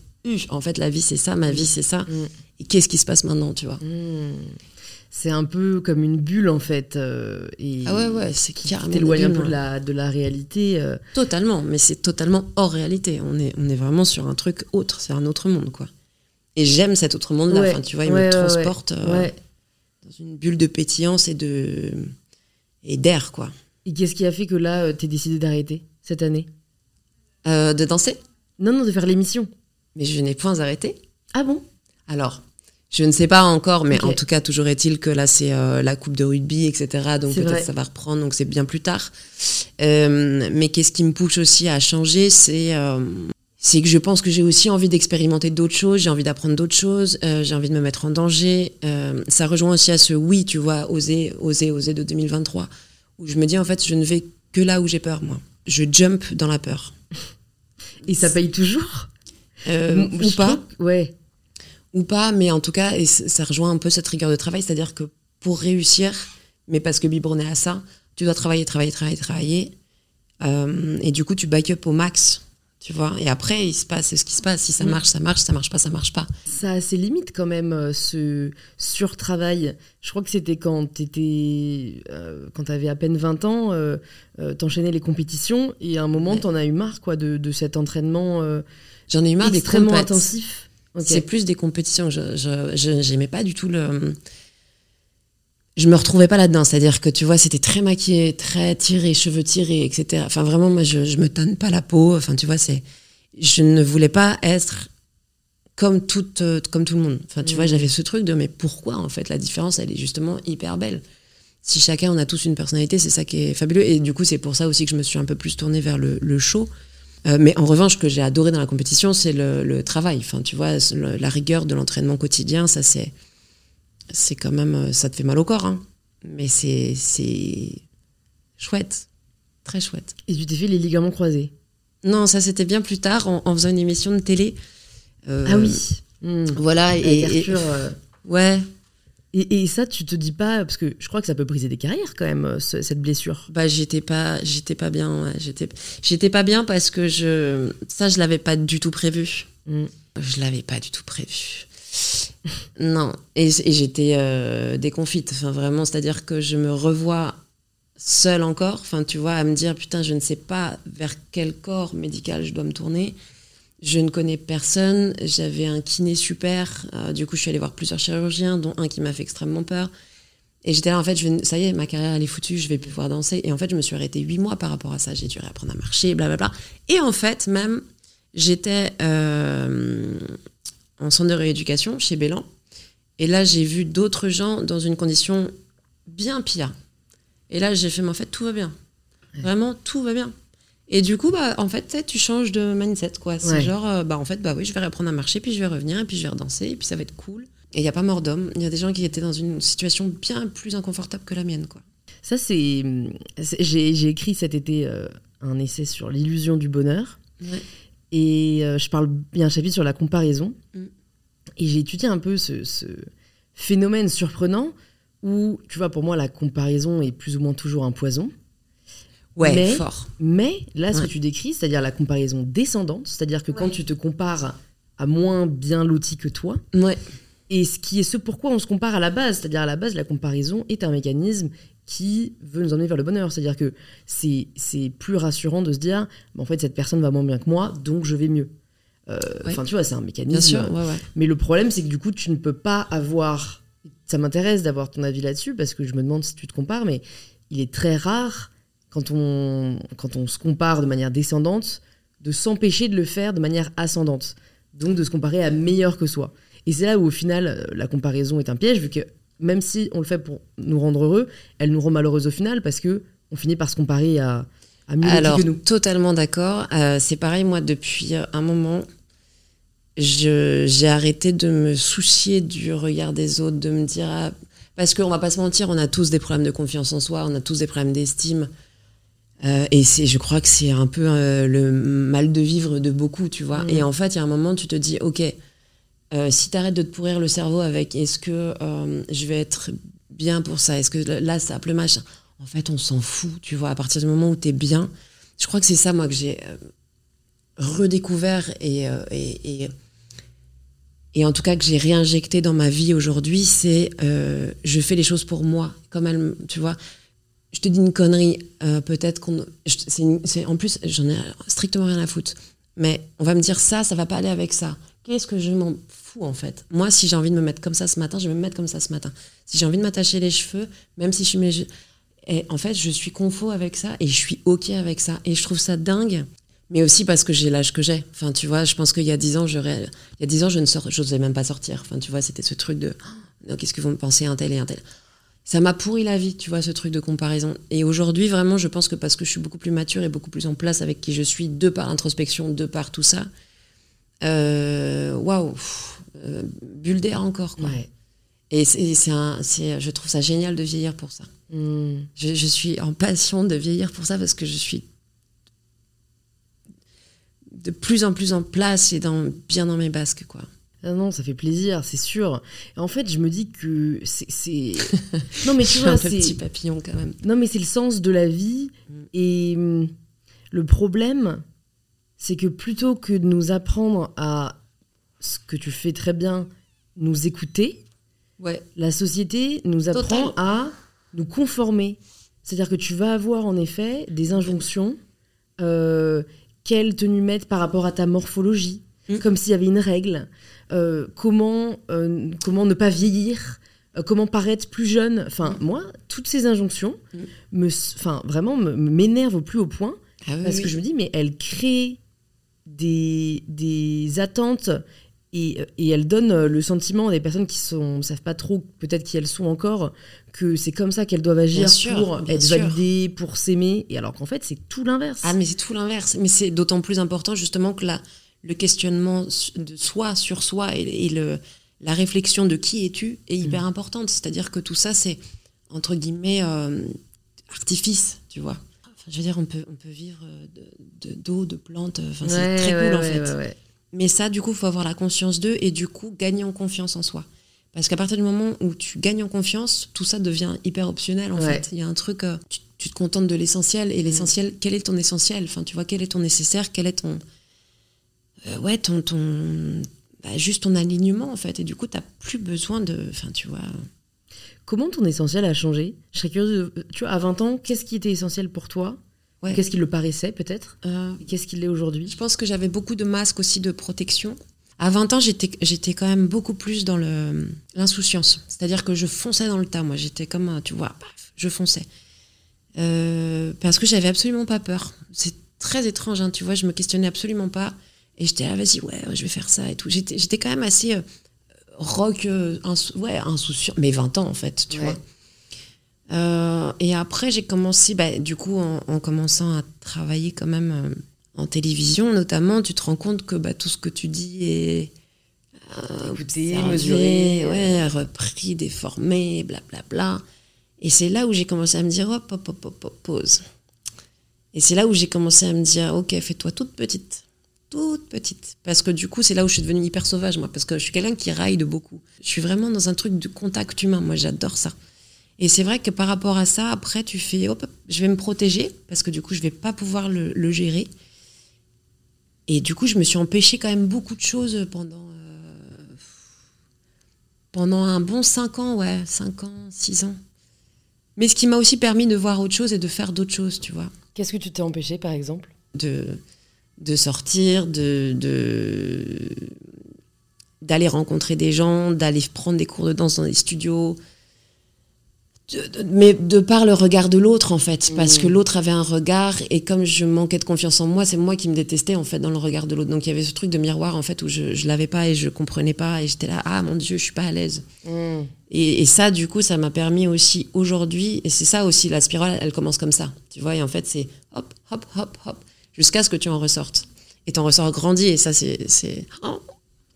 Speaker 2: en fait, la vie c'est ça, ma vie c'est ça.
Speaker 1: Mm.
Speaker 2: Et qu'est-ce qui se passe maintenant, tu vois?
Speaker 1: Hmm. C'est un peu comme une bulle en fait. euh, et
Speaker 2: Ah ouais, ouais, c'est
Speaker 1: qui t'éloigne un peu de
Speaker 2: ouais.
Speaker 1: la, de la réalité. euh.
Speaker 2: Totalement, mais c'est totalement hors réalité. On est, on est vraiment sur un truc autre, c'est un autre monde, quoi. Et j'aime cet autre monde-là.
Speaker 1: Ouais,
Speaker 2: Enfin, tu vois, il
Speaker 1: ouais,
Speaker 2: me transporte euh, dans une bulle de pétillance et de et d'air, quoi.
Speaker 1: Et qu'est-ce qui a fait que là, euh, t'es décidé d'arrêter cette année?
Speaker 2: Euh, de danser,
Speaker 1: Non, non, de faire l'émission.
Speaker 2: mais je n'ai point arrêté.
Speaker 1: Ah bon?
Speaker 2: Alors, je ne sais pas encore, mais en tout cas, toujours est-il que là, c'est euh, la coupe de rugby, etc. Donc peut-être ça va reprendre, donc c'est bien plus tard. Euh, mais qu'est-ce qui me pousse aussi à changer, c'est c'est que je pense que j'ai aussi envie d'expérimenter d'autres choses, j'ai envie d'apprendre d'autres choses, euh, j'ai envie de me mettre en danger. Euh, ça rejoint aussi à ce oui, tu vois, oser, oser, oser de 2023, où je me dis en fait, je ne vais que là où j'ai peur, moi. Je jump dans la peur.
Speaker 1: Et ça paye toujours
Speaker 2: Euh, ou pas.
Speaker 1: Ouais.
Speaker 2: ou pas, mais en tout cas, et ça rejoint un peu cette rigueur de travail, c'est-à-dire que pour réussir, mais parce que biberonné à ça, tu dois travailler, travailler, travailler, travailler, euh, et du coup, tu back up au max, tu vois. Et après, il se passe ce qui se passe. Si ça
Speaker 1: Mm.
Speaker 2: marche, ça marche, ça marche pas, ça marche pas.
Speaker 1: Ça a ses limites quand même, euh, ce surtravail. Je crois que c'était quand t'étais, euh, quand t'avais à peine 20 ans, euh, euh, t'enchaînais les compétitions et à un moment
Speaker 2: Ouais.
Speaker 1: t'en as eu marre quoi de, de cet entraînement euh,
Speaker 2: J'en ai eu marre des
Speaker 1: extrêmement
Speaker 2: compètes.
Speaker 1: intensif. Ok.
Speaker 2: C'est plus des compétitions. Je, j'aimais pas du tout le. Je me retrouvais pas là-dedans. C'est-à-dire que tu vois, c'était très maquillé, très tiré, cheveux tirés, etc. Enfin, vraiment, moi, je, je me tanne pas la peau. Enfin, tu vois, c'est. Je ne voulais pas être comme, toute, euh, comme tout le monde. Enfin, tu vois, j'avais ce truc de mais pourquoi, en fait, la différence, elle est justement hyper belle? Si chacun, on a tous une personnalité, c'est ça qui est fabuleux. Et du coup, c'est pour ça aussi que je me suis un peu plus tournée vers le, le show. Euh, mais en revanche, ce que j'ai adoré dans la compétition, c'est le, le travail. Enfin, tu vois, le- la rigueur de l'entraînement quotidien, ça c'est, c'est quand même, euh, ça te fait mal au corps, hein. Mais c'est, c'est, chouette, très chouette.
Speaker 1: Et tu t'es fait les ligaments croisés?
Speaker 2: Non, ça c'était bien plus tard, en, en faisant une émission de télé.
Speaker 1: Euh, ah oui.
Speaker 2: Hmm. Voilà, et, et
Speaker 1: euh.
Speaker 2: ouais.
Speaker 1: Et, et, ça, tu te dis pas, parce que je crois que ça peut briser des carrières quand même, cette blessure.
Speaker 2: Bah, j'étais pas, j'étais pas bien. Ouais. J'étais, j'étais pas bien parce que je, ça, je l'avais pas du tout prévu. Mm. Je l'avais pas du tout prévu. Non, et, j'étais euh, déconfite. Vraiment, c'est-à-dire que je me revois seule encore. Enfin, tu vois, à me dire putain, je ne sais pas vers quel corps médical je dois me tourner. Je ne connais personne. J'avais un kiné super. Euh, du coup, je suis allée voir plusieurs chirurgiens, dont un qui m'a fait extrêmement peur. Et j'étais là, en fait, je ça y est, ma carrière, elle est foutue, je vais plus pouvoir danser. Et en fait, je me suis arrêtée huit mois par rapport à ça. J'ai dû réapprendre à marcher, blablabla. Et en fait, même, j'étais euh, en centre de rééducation chez Bélan. Et là, j'ai vu d'autres gens dans une condition bien pire. Et là, j'ai fait, mais en fait, tout va bien. Vraiment, tout va bien. Et du coup, bah, en fait, tu changes de mindset, quoi. C'est genre, euh, bah, en fait, bah oui, je vais reprendre à marcher, puis je vais revenir, et puis je vais redanser, et puis ça va être cool. Et il n'y a pas mort d'homme. Il y a des gens qui étaient dans une situation bien plus inconfortable que la mienne, quoi.
Speaker 1: Ça, c'est. J'ai écrit cet été euh, un essai sur l'illusion du bonheur. Et euh, je parle bien un chapitre sur la comparaison. Mm. Et j'ai étudié un peu ce, ce, phénomène surprenant où, tu vois, pour moi, la comparaison est plus ou moins toujours un poison.
Speaker 2: Ouais,
Speaker 1: mais,
Speaker 2: fort.
Speaker 1: Mais là, ce que tu décris, c'est-à-dire la comparaison descendante, c'est-à-dire que quand tu te compares à moins bien loti que toi,
Speaker 2: ouais.
Speaker 1: et ce qui est ce pourquoi on se compare à la base, c'est-à-dire à la base, la comparaison est un mécanisme qui veut nous emmener vers le bonheur. C'est-à-dire que c'est plus rassurant de se dire, en fait, cette personne va moins bien que moi, donc je vais mieux. Euh, enfin, tu vois, c'est un mécanisme.
Speaker 2: Bien sûr, ouais, ouais.
Speaker 1: Mais le problème, c'est que du coup, tu ne peux pas avoir. Ça m'intéresse d'avoir ton avis là-dessus parce que je me demande si tu te compares, mais il est très rare quand on, quand on se compare de manière descendante, de s'empêcher de le faire de manière ascendante. Donc de se comparer à meilleur que soi. Et c'est là où au final, euh, la comparaison est un piège, vu que même si on le fait pour nous rendre heureux, elle nous rend malheureux au final parce que on finit par se comparer à, à mieux
Speaker 2: Alors,
Speaker 1: que nous.
Speaker 2: Totalement d'accord. Euh, c'est pareil, moi, depuis un moment, j'ai arrêté de me soucier du regard des autres, de me dire. Ah, parce qu'on va pas se mentir, on a tous des problèmes de confiance en soi, on a tous des problèmes d'estime. Euh, et c'est, je crois que c'est un peu euh, le mal de vivre de beaucoup, tu vois. Et mm. en fait, il y a un moment, tu te dis, ok, euh, si tu arrêtes de te pourrir le cerveau avec est-ce que je vais être bien pour ça, est-ce que là, ça le machin? En fait, on s'en fout, tu vois. À partir du moment où tu es bien, je crois que c'est ça, moi, que j'ai redécouvert et, et, et, et, en tout cas que j'ai réinjecté dans ma vie aujourd'hui, c'est je fais les choses pour moi, comme elle, tu vois je te dis une connerie, euh, peut-être qu'on. En plus, j'en ai strictement rien à foutre. Mais on va me dire ça, ça va pas aller avec ça. Qu'est-ce que je m'en fous en fait? Moi, si j'ai envie de me mettre comme ça ce matin, je vais me mettre comme ça ce matin. Si j'ai envie de m'attacher les cheveux, même si je suis. Et en fait, je suis confo avec ça et je suis OK avec ça. Et je trouve ça dingue. Mais aussi parce que j'ai l'âge que j'ai. Enfin, tu vois, je pense qu'il y a dix ans, j'aurais. Il y a dix ans, je ne même pas sortir. Enfin, tu vois, c'était ce truc de. Oh, qu'est-ce que vont me penser un tel et un tel? Ça m'a pourri la vie, tu vois, ce truc de comparaison. Et aujourd'hui, vraiment, je pense que parce que je suis beaucoup plus mature et beaucoup plus en place avec qui je suis, de par l'introspection, de par tout ça, euh, waouh, euh, bulle d'air encore, quoi. Et c'est un, je trouve ça génial de vieillir pour ça. Hmm. Je, je, suis en passion de vieillir pour ça parce que je suis de plus en plus en place et dans, bien dans mes basques, quoi.
Speaker 1: Ah non, ça fait plaisir, c'est sûr. en fait, je me dis que c'est. *laughs*
Speaker 2: non, mais tu vois, c'est. petit papillon quand même.
Speaker 1: Non, mais c'est le sens de la vie. Mm. Et hum, le problème, c'est que plutôt que de nous apprendre à ce que tu fais très bien, nous écouter,
Speaker 2: ouais.
Speaker 1: la société nous apprend à nous conformer. C'est-à-dire que tu vas avoir en effet des injonctions. Euh, quelle tenue mettre par rapport à ta morphologie, mm. comme s'il y avait une règle. Euh, comment, euh, comment ne pas vieillir, comment paraître plus jeune. Enfin, mm. moi, toutes ces injonctions, mm. me, enfin, vraiment, m'énervent au plus haut point. Ah parce que je me dis, mais elles créent des, des attentes et, et, elles donnent le sentiment des personnes qui ne savent pas trop, peut-être qui elles sont encore, que c'est comme ça qu'elles doivent agir pour être validées, pour s'aimer. Et alors qu'en fait, c'est tout l'inverse.
Speaker 2: Ah, mais c'est tout l'inverse. Mais c'est d'autant plus important, justement, que là le questionnement de soi sur soi et, le, la réflexion de qui es-tu est hyper mm. importante. C'est-à-dire que tout ça, c'est entre guillemets euh, artifice, tu vois. Je veux dire, on peut, on peut vivre de, d'eau, de, plantes. Enfin, c'est très cool, en fait. Mais ça, du coup, il faut avoir la conscience d'eux et du coup, gagner en confiance en soi. Parce qu'à partir du moment où tu gagnes en confiance, tout ça devient hyper optionnel, en fait. Il y a un truc, euh, tu, te contentes de l'essentiel. Et mm. l'essentiel, quel est ton essentiel? Enfin, tu vois, quel est ton nécessaire? Quel est ton. Euh, ouais, ton. ton bah, juste ton alignement, en fait. Et du coup, tu n'as plus besoin de. Enfin, tu vois.
Speaker 1: Comment ton essentiel a changé? Je serais curieuse. Tu vois, à 20 ans, qu'est-ce qui était essentiel pour toi? Qu'est-ce qui le paraissait peut-être? Euh, Qu'est-ce qu'il est aujourd'hui?
Speaker 2: Je pense que j'avais beaucoup de masques aussi de protection. À 20 ans, j'étais, quand même beaucoup plus dans l'insouciance. C'est-à-dire que je fonçais dans le tas. Moi, j'étais comme, tu vois, je fonçais. Euh, parce que j'avais absolument pas peur. C'est très étrange, hein, tu vois, je me questionnais absolument pas. Et j'étais là, vas-y, ouais, je vais faire ça et tout. J'étais, j'étais quand même assez euh, rock, ouais, insouciant. Mais 20 ans, en fait, tu vois. Euh, et après, j'ai commencé, bah, du coup, en, commençant à travailler quand même euh, en télévision, notamment, tu te rends compte que bah, tout ce que tu dis est
Speaker 1: euh, écouté, mesuré,
Speaker 2: ouais, repris, déformé, blablabla. Bla, bla. Et c'est là où j'ai commencé à me dire, hop, hop, hop, hop, pause. Et c'est là où j'ai commencé à me dire, ok, fais-toi toute petite. Toute petite. Parce que du coup, c'est là où je suis devenue hyper sauvage, moi. Parce que je suis quelqu'un qui raille de beaucoup. Je suis vraiment dans un truc de contact humain. Moi, j'adore ça. Et c'est vrai que par rapport à ça, après, tu fais, hop, je vais me protéger, parce que du coup, je vais pas pouvoir le, gérer. Et du coup, je me suis empêché quand même beaucoup de choses pendant, euh, pendant un bon 5 ans, ouais, 5 ans, 6 ans. Mais ce qui m'a aussi permis de voir autre chose et de faire d'autres choses, tu vois.
Speaker 1: Qu'est-ce que tu t'es empêché, par exemple?
Speaker 2: De, de sortir, de, de d'aller rencontrer des gens, d'aller prendre des cours de danse dans des studios, mais de par le regard de l'autre en fait parce que mm. l'autre avait un regard et comme je manquais de confiance en moi c'est moi qui me détestais en fait dans le regard de l'autre donc il y avait ce truc de miroir en fait où je, je l'avais pas et je comprenais pas et j'étais là ah mon dieu je suis pas à l'aise mm. et, ça du coup ça m'a permis aussi aujourd'hui et c'est ça aussi la spirale elle commence comme ça tu vois et en fait c'est hop hop hop hop jusqu'à ce que tu en ressortes et t'en ressors grandi et ça c'est oh,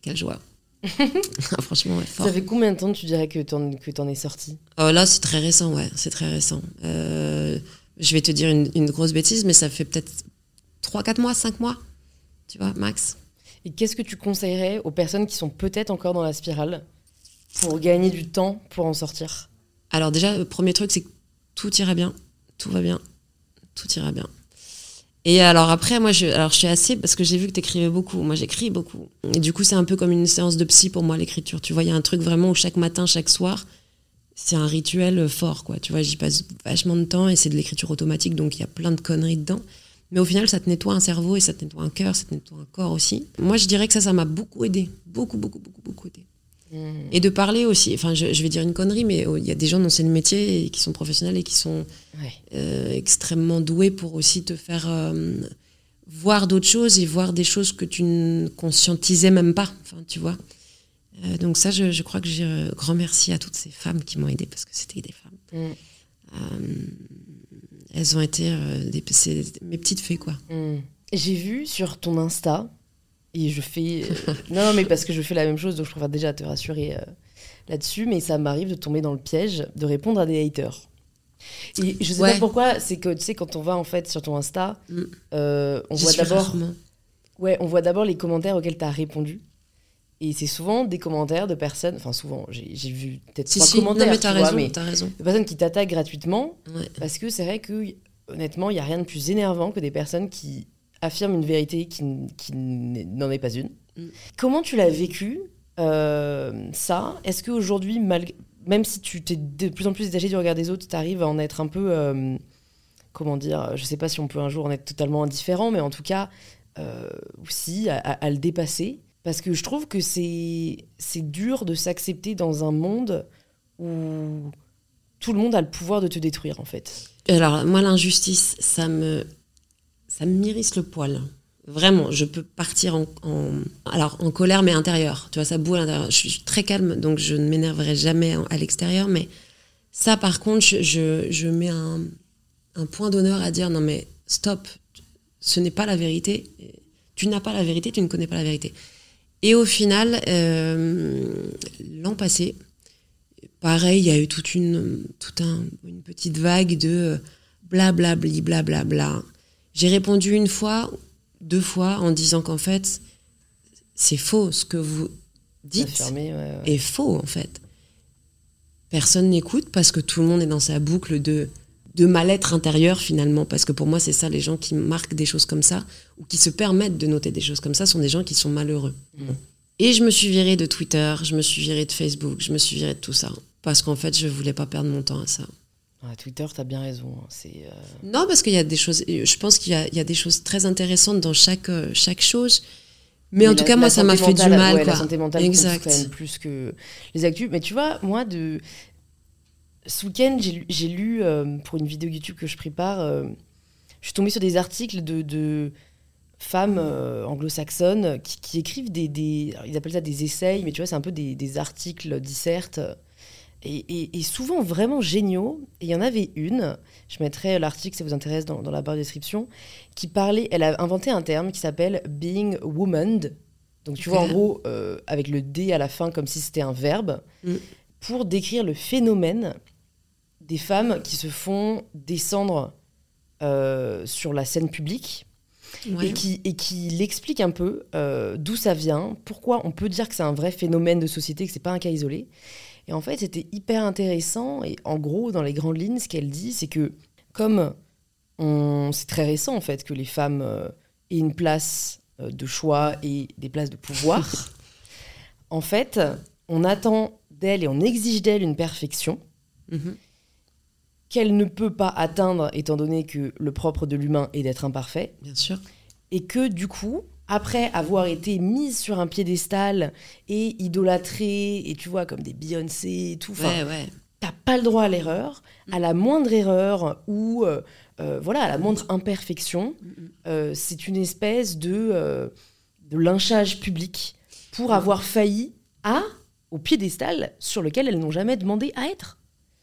Speaker 2: quelle joie *laughs* Franchement,
Speaker 1: Ça fait combien de temps tu dirais que t'en que en es sorti
Speaker 2: oh, Là, c'est très récent, ouais, c'est très récent. Euh, je vais te dire une, grosse bêtise, mais ça fait peut-être 3, 4 mois, 5 mois, tu vois, max.
Speaker 1: Et qu'est-ce que tu conseillerais aux personnes qui sont peut-être encore dans la spirale pour gagner du temps pour en sortir?
Speaker 2: Alors déjà, le premier truc, c'est que tout ira bien, tout va bien, tout ira bien. Et alors après, moi, je, alors je suis assez, parce que j'ai vu que tu écrivais beaucoup. Moi, j'écris beaucoup. Et du coup, c'est un peu comme une séance de psy pour moi, l'écriture. Tu vois, il y a un truc vraiment où chaque matin, chaque soir, c'est un rituel fort, quoi. Tu vois, j'y passe vachement de temps et c'est de l'écriture automatique, donc il y a plein de conneries dedans. Mais au final, ça te nettoie un cerveau et ça te nettoie un cœur, ça te nettoie un corps aussi. Moi, je dirais que ça, ça m'a beaucoup aidé. Beaucoup, beaucoup, beaucoup, beaucoup aidé. Mmh. Et de parler aussi, enfin je, vais dire une connerie, mais oh, il y a des gens dans ce métier et qui sont professionnels et qui sont euh, extrêmement doués pour aussi te faire euh, voir d'autres choses et voir des choses que tu ne conscientisais même pas, enfin tu vois. Euh, donc ça, je, crois que j'ai un grand merci à toutes ces femmes qui m'ont aidé parce que c'était des femmes. Mmh. elles ont été des, mes petites fées quoi.
Speaker 1: Mmh. J'ai vu sur ton Insta et je fais. Euh, *laughs* non, mais parce que je fais la même chose, donc je préfère déjà te rassurer euh, là-dessus. Mais ça m'arrive de tomber dans le piège de répondre à des haters. Et je sais pas pourquoi, c'est que tu sais, quand on va en fait sur ton Insta, mm. euh, on voit d'abord. Ouais, on voit d'abord les commentaires auxquels tu as répondu. Et c'est souvent des commentaires de personnes, enfin souvent, j'ai vu peut-être trois commentaires,
Speaker 2: mais raison, raison.
Speaker 1: de personnes qui t'attaquent gratuitement, parce que c'est vrai que honnêtement, il n'y a rien de plus énervant que des personnes qui affirme une vérité qui, n'en est pas une. Mm. Comment tu l'as vécu, euh, ça? Est-ce qu'aujourd'hui, même si tu t'es de plus en plus détaché du regard des autres, tu arrives à en être un peu. Euh, comment dire Je sais pas si on peut un jour en être totalement indifférent, mais en tout cas, euh, aussi à, le dépasser? Parce que je trouve que c'est dur de s'accepter dans un monde où tout le monde a le pouvoir de te détruire, en fait.
Speaker 2: Alors, moi, l'injustice, ça me ça m'irrisse le poil. Vraiment, je peux partir en, alors en colère, mais intérieure. Tu vois, ça boue à l'intérieur. Je suis très calme, donc je ne m'énerverai jamais à l'extérieur. Mais ça, par contre, je, je, mets un, un point d'honneur à dire non, mais stop, ce n'est pas la vérité. Tu n'as pas la vérité, tu ne connais pas la vérité. Et au final, euh, l'an passé, pareil, il y a eu toute une, toute un, une petite vague de blablabli, blablabla. J'ai répondu une fois, deux fois, en disant qu'en fait, c'est faux ce que vous dites
Speaker 1: Affirmé, ouais, ouais.
Speaker 2: est faux en fait. Personne n'écoute parce que tout le monde est dans sa boucle de, de mal-être intérieur finalement. Parce que pour moi, c'est ça, les gens qui marquent des choses comme ça ou qui se permettent de noter des choses comme ça sont des gens qui sont malheureux.
Speaker 1: Mhm.
Speaker 2: Et je me suis virée de Twitter, je me suis virée de Facebook, je me suis virée de tout ça. Parce qu'en fait, je voulais pas perdre mon temps à ça.
Speaker 1: Ouais, Twitter, t'as bien raison. hein, C'est euh,
Speaker 2: Non, parce qu'il y a des choses, je pense qu'il y a, il y a des choses très intéressantes dans chaque, euh, chaque chose. Mais, en
Speaker 1: la-
Speaker 2: tout cas, moi, ça m'a fait du mal.
Speaker 1: ouais,
Speaker 2: quoi.
Speaker 1: La santé mentale
Speaker 2: exact.
Speaker 1: quand même plus que les actus. Mais tu vois, moi, de ce week-end, j'ai lu, euh, pour une vidéo YouTube que je prépare, euh, je suis tombée sur des articles de, de femmes euh, anglo-saxonnes qui, qui écrivent des, ils appellent ça des essais, mais tu vois, c'est un peu des, des articles dissertes. Et, et- et souvent vraiment géniaux. Et il y en avait une, je mettrai l'article si ça vous intéresse dans, dans la barre de description, qui parlait, elle a inventé un terme qui s'appelle being woman. Donc tu vois en gros euh, avec le D à la fin comme si c'était un verbe,
Speaker 2: Mm.
Speaker 1: pour décrire le phénomène des femmes qui se font descendre euh, sur la scène publique
Speaker 2: Ouais.
Speaker 1: et qui, et qui l'explique un peu euh, d'où ça vient, pourquoi on peut dire que c'est un vrai phénomène de société, que c'est pas un cas isolé. Et en fait, c'était hyper intéressant. Et en gros, dans les grandes lignes, ce qu'elle dit, c'est que comme on, c'est très récent en fait que les femmes euh, aient une place euh, de choix et des places de pouvoir, *laughs* en fait, on attend d'elles et on exige d'elles une perfection
Speaker 2: Mhm.
Speaker 1: qu'elle ne peut pas atteindre étant donné que le propre de l'humain est d'être imparfait
Speaker 2: Bien sûr.
Speaker 1: et que du coup, après avoir été mise sur un piédestal et idolâtrée, et tu vois, comme des Beyoncé et tout,
Speaker 2: Ouais, ouais.
Speaker 1: t'as pas le droit à l'erreur, à la moindre erreur ou euh, euh, voilà, à la moindre imperfection, euh, c'est une espèce de, euh, de lynchage public pour avoir failli à au piédestal sur lequel elles n'ont jamais demandé à être.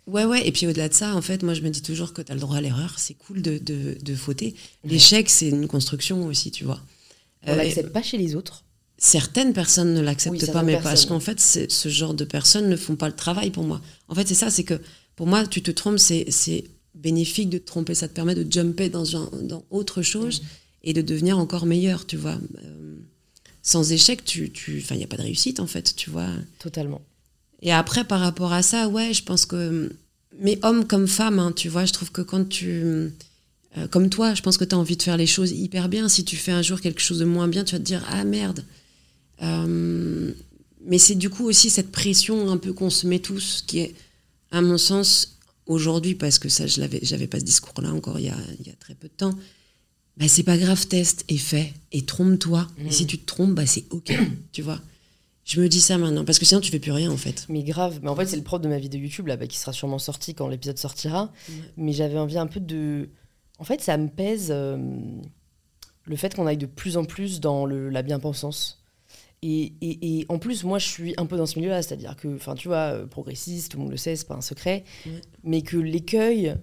Speaker 2: Ouais, ouais. Et puis au-delà de ça, en fait, moi, je me dis toujours que tu as le droit à l'erreur. C'est cool de, de, de fauter. L'échec, c'est une construction aussi, tu vois.
Speaker 1: On
Speaker 2: Euh,
Speaker 1: l'accepte pas chez les autres.
Speaker 2: certaines personnes ne l'acceptent
Speaker 1: Oui,
Speaker 2: pas, mais parce
Speaker 1: personnes.
Speaker 2: qu'en fait, ce genre de personnes ne font pas le travail pour moi. En fait, c'est ça, c'est que pour moi, tu te trompes, c'est bénéfique de te tromper. Ça te permet de jumper dans, un- dans autre chose et de devenir encore meilleur, tu vois. Euh, sans échec, tu, tu, il n'y a pas de réussite, en fait, tu vois.
Speaker 1: Totalement.
Speaker 2: Et après, par rapport à ça, ouais, je pense que. Mais homme comme femme, hein, tu vois, je trouve que quand tu. Euh, comme toi, je pense que tu as envie de faire les choses hyper bien. Si tu fais un jour quelque chose de moins bien, tu vas te dire Ah merde. Euh, mais c'est du coup aussi cette pression un peu qu'on se met tous, qui est, à mon sens, aujourd'hui, parce que ça, je l'avais, j'avais pas ce discours-là encore il y a, il y a très peu de temps. Bah, c'est pas grave, teste et fais et trompe-toi. Et si tu te trompes, bah, c'est ok, *coughs* tu vois. Je me dis ça maintenant, parce que sinon tu fais plus rien en fait.
Speaker 1: Mais grave, mais en fait c'est le propre de ma vidéo YouTube là, bah, qui sera sûrement sorti quand l'épisode sortira. Mais j'avais envie un peu de... En fait ça me pèse euh, le fait qu'on aille de plus en plus dans le, la bien-pensance. Et, et, et en plus moi je suis un peu dans ce milieu-là, c'est-à-dire que, enfin tu vois, euh, progressiste, tout le monde le sait, c'est pas un secret,
Speaker 2: Ouais.
Speaker 1: mais que l'écueil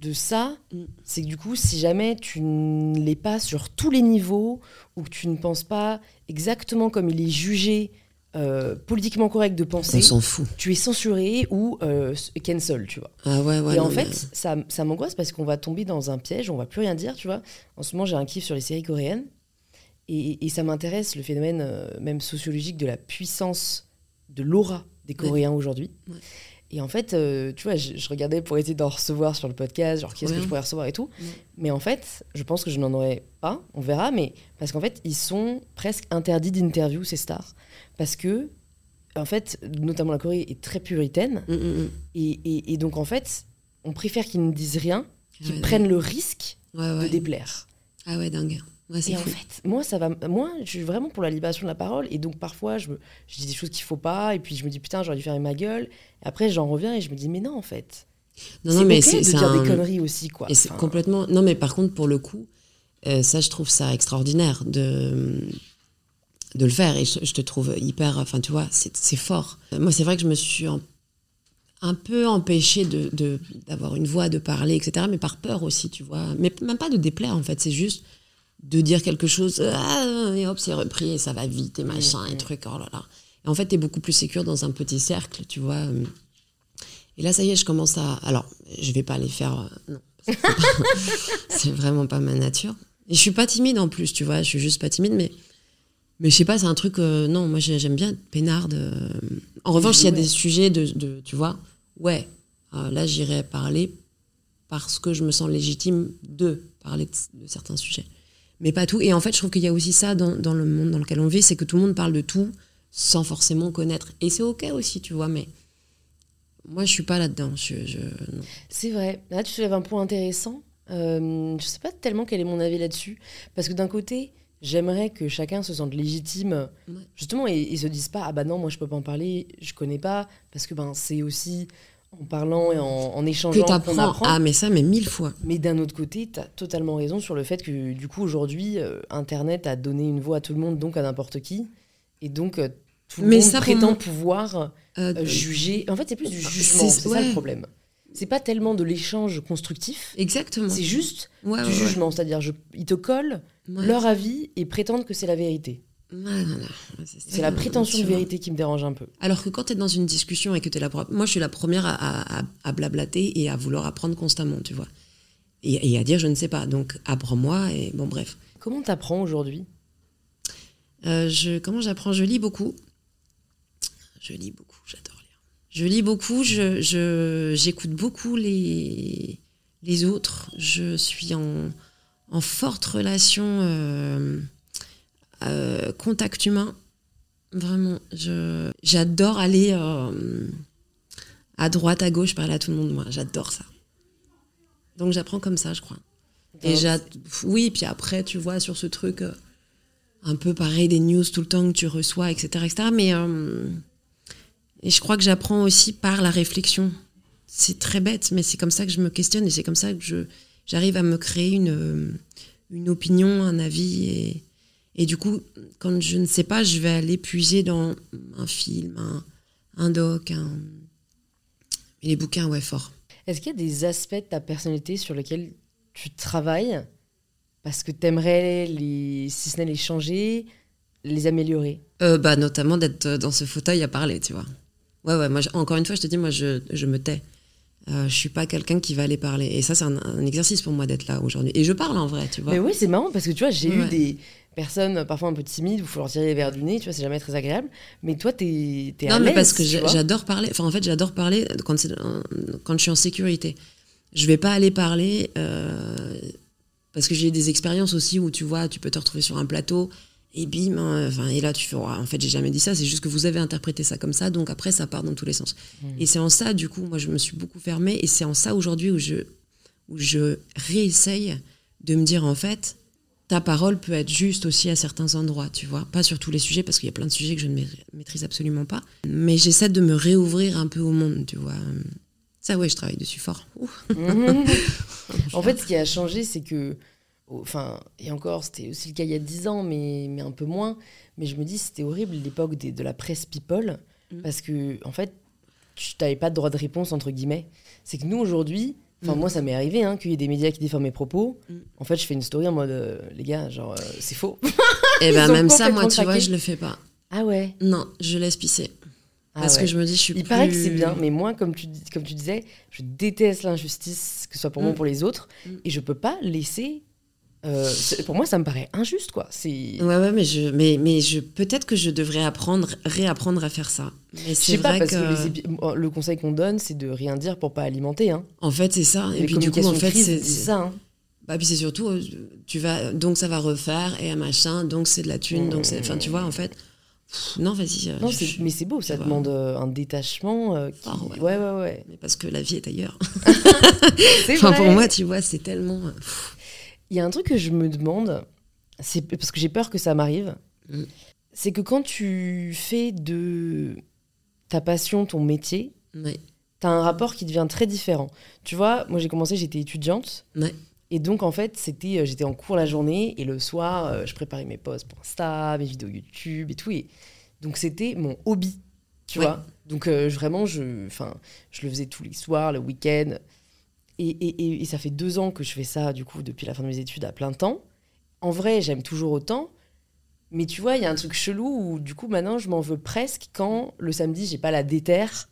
Speaker 1: de ça,
Speaker 2: Mm.
Speaker 1: c'est que du coup si jamais tu ne l'es pas sur tous les niveaux, ou que tu ne penses pas exactement comme il est jugé euh, politiquement correct de penser,
Speaker 2: On s'en fout.
Speaker 1: tu es censuré ou euh, cancel, tu vois.
Speaker 2: Ah ouais, ouais.
Speaker 1: et en fait,
Speaker 2: mais-
Speaker 1: ça, ça m'angoisse parce qu'on va tomber dans un piège, on va plus rien dire, tu vois. En ce moment, j'ai un kiff sur les séries coréennes et, et ça m'intéresse le phénomène euh, même sociologique de la puissance de l'aura des Coréens aujourd'hui.
Speaker 2: Ouais.
Speaker 1: Et en fait, euh, tu vois, je, je regardais pour essayer d'en recevoir sur le podcast, genre qui est-ce que je pourrais recevoir et tout.
Speaker 2: Ouais.
Speaker 1: Mais en fait, je pense que je n'en aurais pas, on verra, mais parce qu'en fait, ils sont presque interdits d'interview, ces stars. Parce que, en fait, notamment la Corée est très puritaine.
Speaker 2: Mm, mm, mm.
Speaker 1: Et, et- et donc, en fait, on préfère qu'ils ne disent rien, qu'ils
Speaker 2: Ouais,
Speaker 1: prennent le risque
Speaker 2: Ouais,
Speaker 1: de déplaire.
Speaker 2: Ah ouais, dingue. Ouais,
Speaker 1: Et en
Speaker 2: fou.
Speaker 1: fait, moi, ça va. Moi, je suis vraiment pour la libération de la parole. Et donc, parfois, je, me, je dis des choses qu'il faut pas. Et puis, je me dis, putain, j'aurais dû fermer ma gueule. Et après, j'en reviens et je me dis, mais non, en fait.
Speaker 2: Non,
Speaker 1: c'est
Speaker 2: non, mais c'est
Speaker 1: de dire
Speaker 2: un-
Speaker 1: des conneries aussi, quoi.
Speaker 2: Et c'est
Speaker 1: Enfin,
Speaker 2: complètement. Non, mais par contre, pour le coup, euh, ça, je trouve ça extraordinaire de de le faire. Et je, je te trouve hyper. Enfin, tu vois, c'est fort. Moi, c'est vrai que je me suis en- un peu empêchée de- d'avoir une voix, de parler, etc. Mais par peur aussi, tu vois. Mais même pas de déplaire, en fait. C'est juste de dire quelque chose. ah, et hop, c'est repris et ça va vite et machin et truc. Oh là là. Et en fait, t'es beaucoup plus sécure dans un petit cercle, tu vois. Et là, ça y est, je commence à. Alors, je vais pas les faire. euh, non, *laughs* C'est vraiment pas ma nature. Et je suis pas timide en plus, tu vois. Je suis juste pas timide, mais mais je sais pas, c'est un truc. euh, non, moi j'ai- j'aime bien être peinarde. euh. En revanche, s'il y a
Speaker 1: Ouais.
Speaker 2: des sujets de, de- tu vois, ouais, euh, là j'irai parler parce que je me sens légitime de parler de, de certains sujets, mais pas tout. Et en fait, je trouve qu'il y a aussi ça dans, dans le monde dans lequel on vit, c'est que tout le monde parle de tout sans forcément connaître. Et c'est ok aussi, tu vois. Mais moi, je suis pas là-dedans. Je, je- non.
Speaker 1: C'est vrai. Là, tu soulèves un point intéressant. Euh, je sais pas tellement quel est mon avis là-dessus. Parce que d'un côté, j'aimerais que chacun se sente légitime,
Speaker 2: Ouais.
Speaker 1: justement, et, et se dise pas Ah bah non, moi je peux pas en parler, je connais pas. Parce que ben, c'est aussi en parlant et en, en
Speaker 2: que
Speaker 1: échangeant
Speaker 2: t'apprends.
Speaker 1: apprend.
Speaker 2: Ah, mais ça, mais mille fois.
Speaker 1: Mais d'un autre côté, tu as totalement raison sur le fait que, du coup, aujourd'hui, euh, Internet a donné une voix à tout le monde, donc à n'importe qui. Et donc, euh, tout le
Speaker 2: Mais
Speaker 1: monde
Speaker 2: ça,
Speaker 1: prétend pouvoir
Speaker 2: Euh,
Speaker 1: juger. En fait, c'est plus du jugement, c'est ça le problème. C'est pas tellement de l'échange constructif,
Speaker 2: Exactement.
Speaker 1: c'est juste
Speaker 2: Ouais,
Speaker 1: du
Speaker 2: ouais,
Speaker 1: jugement. C'est-à-dire, je- ils te collent leur avis et prétendent que c'est la vérité.
Speaker 2: Voilà.
Speaker 1: C'est la prétention de vérité qui me dérange un peu.
Speaker 2: Alors que quand tu es dans une discussion et que tu es la Moi, je suis la première à, à- à- à blablater et à vouloir apprendre constamment, tu vois. Et, et à dire je ne sais pas. Donc, apprends-moi et bon, bref.
Speaker 1: Comment t'apprends aujourd'hui?
Speaker 2: Euh, je, comment j'apprends? Je lis beaucoup. Je lis beaucoup, j'adore lire. Je lis beaucoup, je, je- j'écoute beaucoup les, les autres. Je suis en, en forte relation, euh, euh, contact humain. Vraiment, je, j'adore aller euh, à droite, à gauche, parler à tout le monde. Moi, j'adore ça. Donc j'apprends comme ça, je crois. Et j'a- oui, puis après, tu vois, sur ce truc euh, un peu pareil, des news tout le temps que tu reçois, etc. etc. mais euh, et je crois que j'apprends aussi par la réflexion. C'est très bête, mais c'est comme ça que je me questionne et c'est comme ça que je, j'arrive à me créer une, euh, une opinion, un avis. Et, et du coup, quand je ne sais pas, je vais aller puiser dans un film, un, un doc, un... Et les bouquins, ouais, fort.
Speaker 1: Est-ce qu'il y a des aspects de ta personnalité sur lesquels tu travailles parce que t'aimerais les, si ce n'est les changer, les améliorer?
Speaker 2: Euh, bah, notamment d'être dans ce fauteuil à parler, tu vois. Ouais, ouais, moi, je- encore une fois, je te dis, moi, je, je me tais. Euh, je suis pas quelqu'un qui va aller parler. Et ça, c'est un, un exercice pour moi d'être là aujourd'hui. Et je parle en vrai, tu vois.
Speaker 1: Mais oui, c'est marrant parce que tu vois, j'ai eu
Speaker 2: Ouais.
Speaker 1: des personnes parfois un peu timides il faut leur tirer les verres du nez, tu vois, c'est jamais très agréable. Mais toi, t'es es
Speaker 2: non, mais parce que j'adore parler. Enfin, en fait, j'adore parler quand, quand je suis en sécurité. Je vais pas aller parler euh, parce que j'ai des expériences aussi où tu vois, tu peux te retrouver sur un plateau et bim, hein, enfin, et là tu fais, en fait, j'ai jamais dit ça, c'est juste que vous avez interprété ça comme ça, donc après ça part dans tous les sens. Et c'est en ça, du coup, moi je me suis beaucoup fermée et c'est en ça aujourd'hui où je, où je réessaye de me dire en fait, ta parole peut être juste aussi à certains endroits, tu vois. Pas sur tous les sujets, parce qu'il y a plein de sujets que je ne ma- maîtrise absolument pas. Mais j'essaie de me réouvrir un peu au monde, tu vois. Ça, ouais, je travaille dessus fort. *laughs*
Speaker 1: Mhm. en fait, ce qui a changé, c'est que, enfin, et encore, c'était aussi le cas il y a 10 ans, mais, mais un peu moins. Mais je me dis, c'était horrible l'époque de la presse people,
Speaker 2: Mm.
Speaker 1: parce que, en fait, tu n'avais pas de droit de réponse, entre guillemets. C'est que nous, aujourd'hui, enfin,
Speaker 2: Mm.
Speaker 1: moi, ça m'est arrivé hein, qu'il y ait des médias qui déforment mes propos.
Speaker 2: Mm.
Speaker 1: En fait, je fais une story en mode, euh, les gars, genre, euh, c'est faux. *laughs*
Speaker 2: Et ben
Speaker 1: ont
Speaker 2: même ça, moi, tu vois, je le fais pas.
Speaker 1: ah ouais
Speaker 2: Non, je laisse pisser.
Speaker 1: Ah
Speaker 2: parce
Speaker 1: ouais.
Speaker 2: que je me dis, je suis
Speaker 1: Il
Speaker 2: plus...
Speaker 1: paraît que c'est bien, mais moi, comme tu, comme tu disais, je déteste l'injustice, que ce soit pour moi ou
Speaker 2: Mm.
Speaker 1: pour les autres, et je peux pas laisser. Euh, pour moi, ça me paraît injuste, quoi.
Speaker 2: Ouais, ouais, mais, je, mais, mais je, peut-être que je devrais apprendre, réapprendre à faire ça. Mais
Speaker 1: Je
Speaker 2: c'est
Speaker 1: sais pas, parce
Speaker 2: que...
Speaker 1: les le conseil qu'on donne, c'est de rien dire pour pas alimenter. Hein.
Speaker 2: En fait, c'est ça. Et, puis du coup, en fait, c'est
Speaker 1: ça. hein.
Speaker 2: Bah, puis c'est surtout, euh, tu vas, donc ça va refaire, et un machin, donc c'est de la thune, donc c'est. Enfin, tu vois, en fait. pff, non, vas-y. euh,
Speaker 1: Non,
Speaker 2: je-
Speaker 1: mais c'est beau, ça demande un détachement. euh, qui-
Speaker 2: Ah ouais.
Speaker 1: ouais, ouais, ouais.
Speaker 2: Mais parce que la vie est ailleurs. *laughs*
Speaker 1: C'est
Speaker 2: Enfin,
Speaker 1: vrai.
Speaker 2: pour moi, tu vois, c'est tellement. pff,
Speaker 1: Il y a un truc que je me demande, c'est parce que j'ai peur que ça m'arrive,
Speaker 2: Mm.
Speaker 1: c'est que quand tu fais de ta passion ton métier,
Speaker 2: ouais.
Speaker 1: t'as un rapport qui devient très différent. Tu vois, moi j'ai commencé, j'étais étudiante. Et donc en fait, c'était, euh, j'étais en cours la journée et le soir, euh, je préparais mes posts pour Insta, mes vidéos YouTube et tout. Et donc c'était mon hobby, tu
Speaker 2: Ouais.
Speaker 1: vois. Donc euh, vraiment, je, je le faisais tous les soirs, le week-end. Et, et- ça fait deux ans que je fais ça, du coup, depuis la fin de mes études à plein temps. En vrai, j'aime toujours autant. Mais tu vois, il y a un truc chelou où, du coup, maintenant, je m'en veux presque quand le samedi, j'ai pas la déterre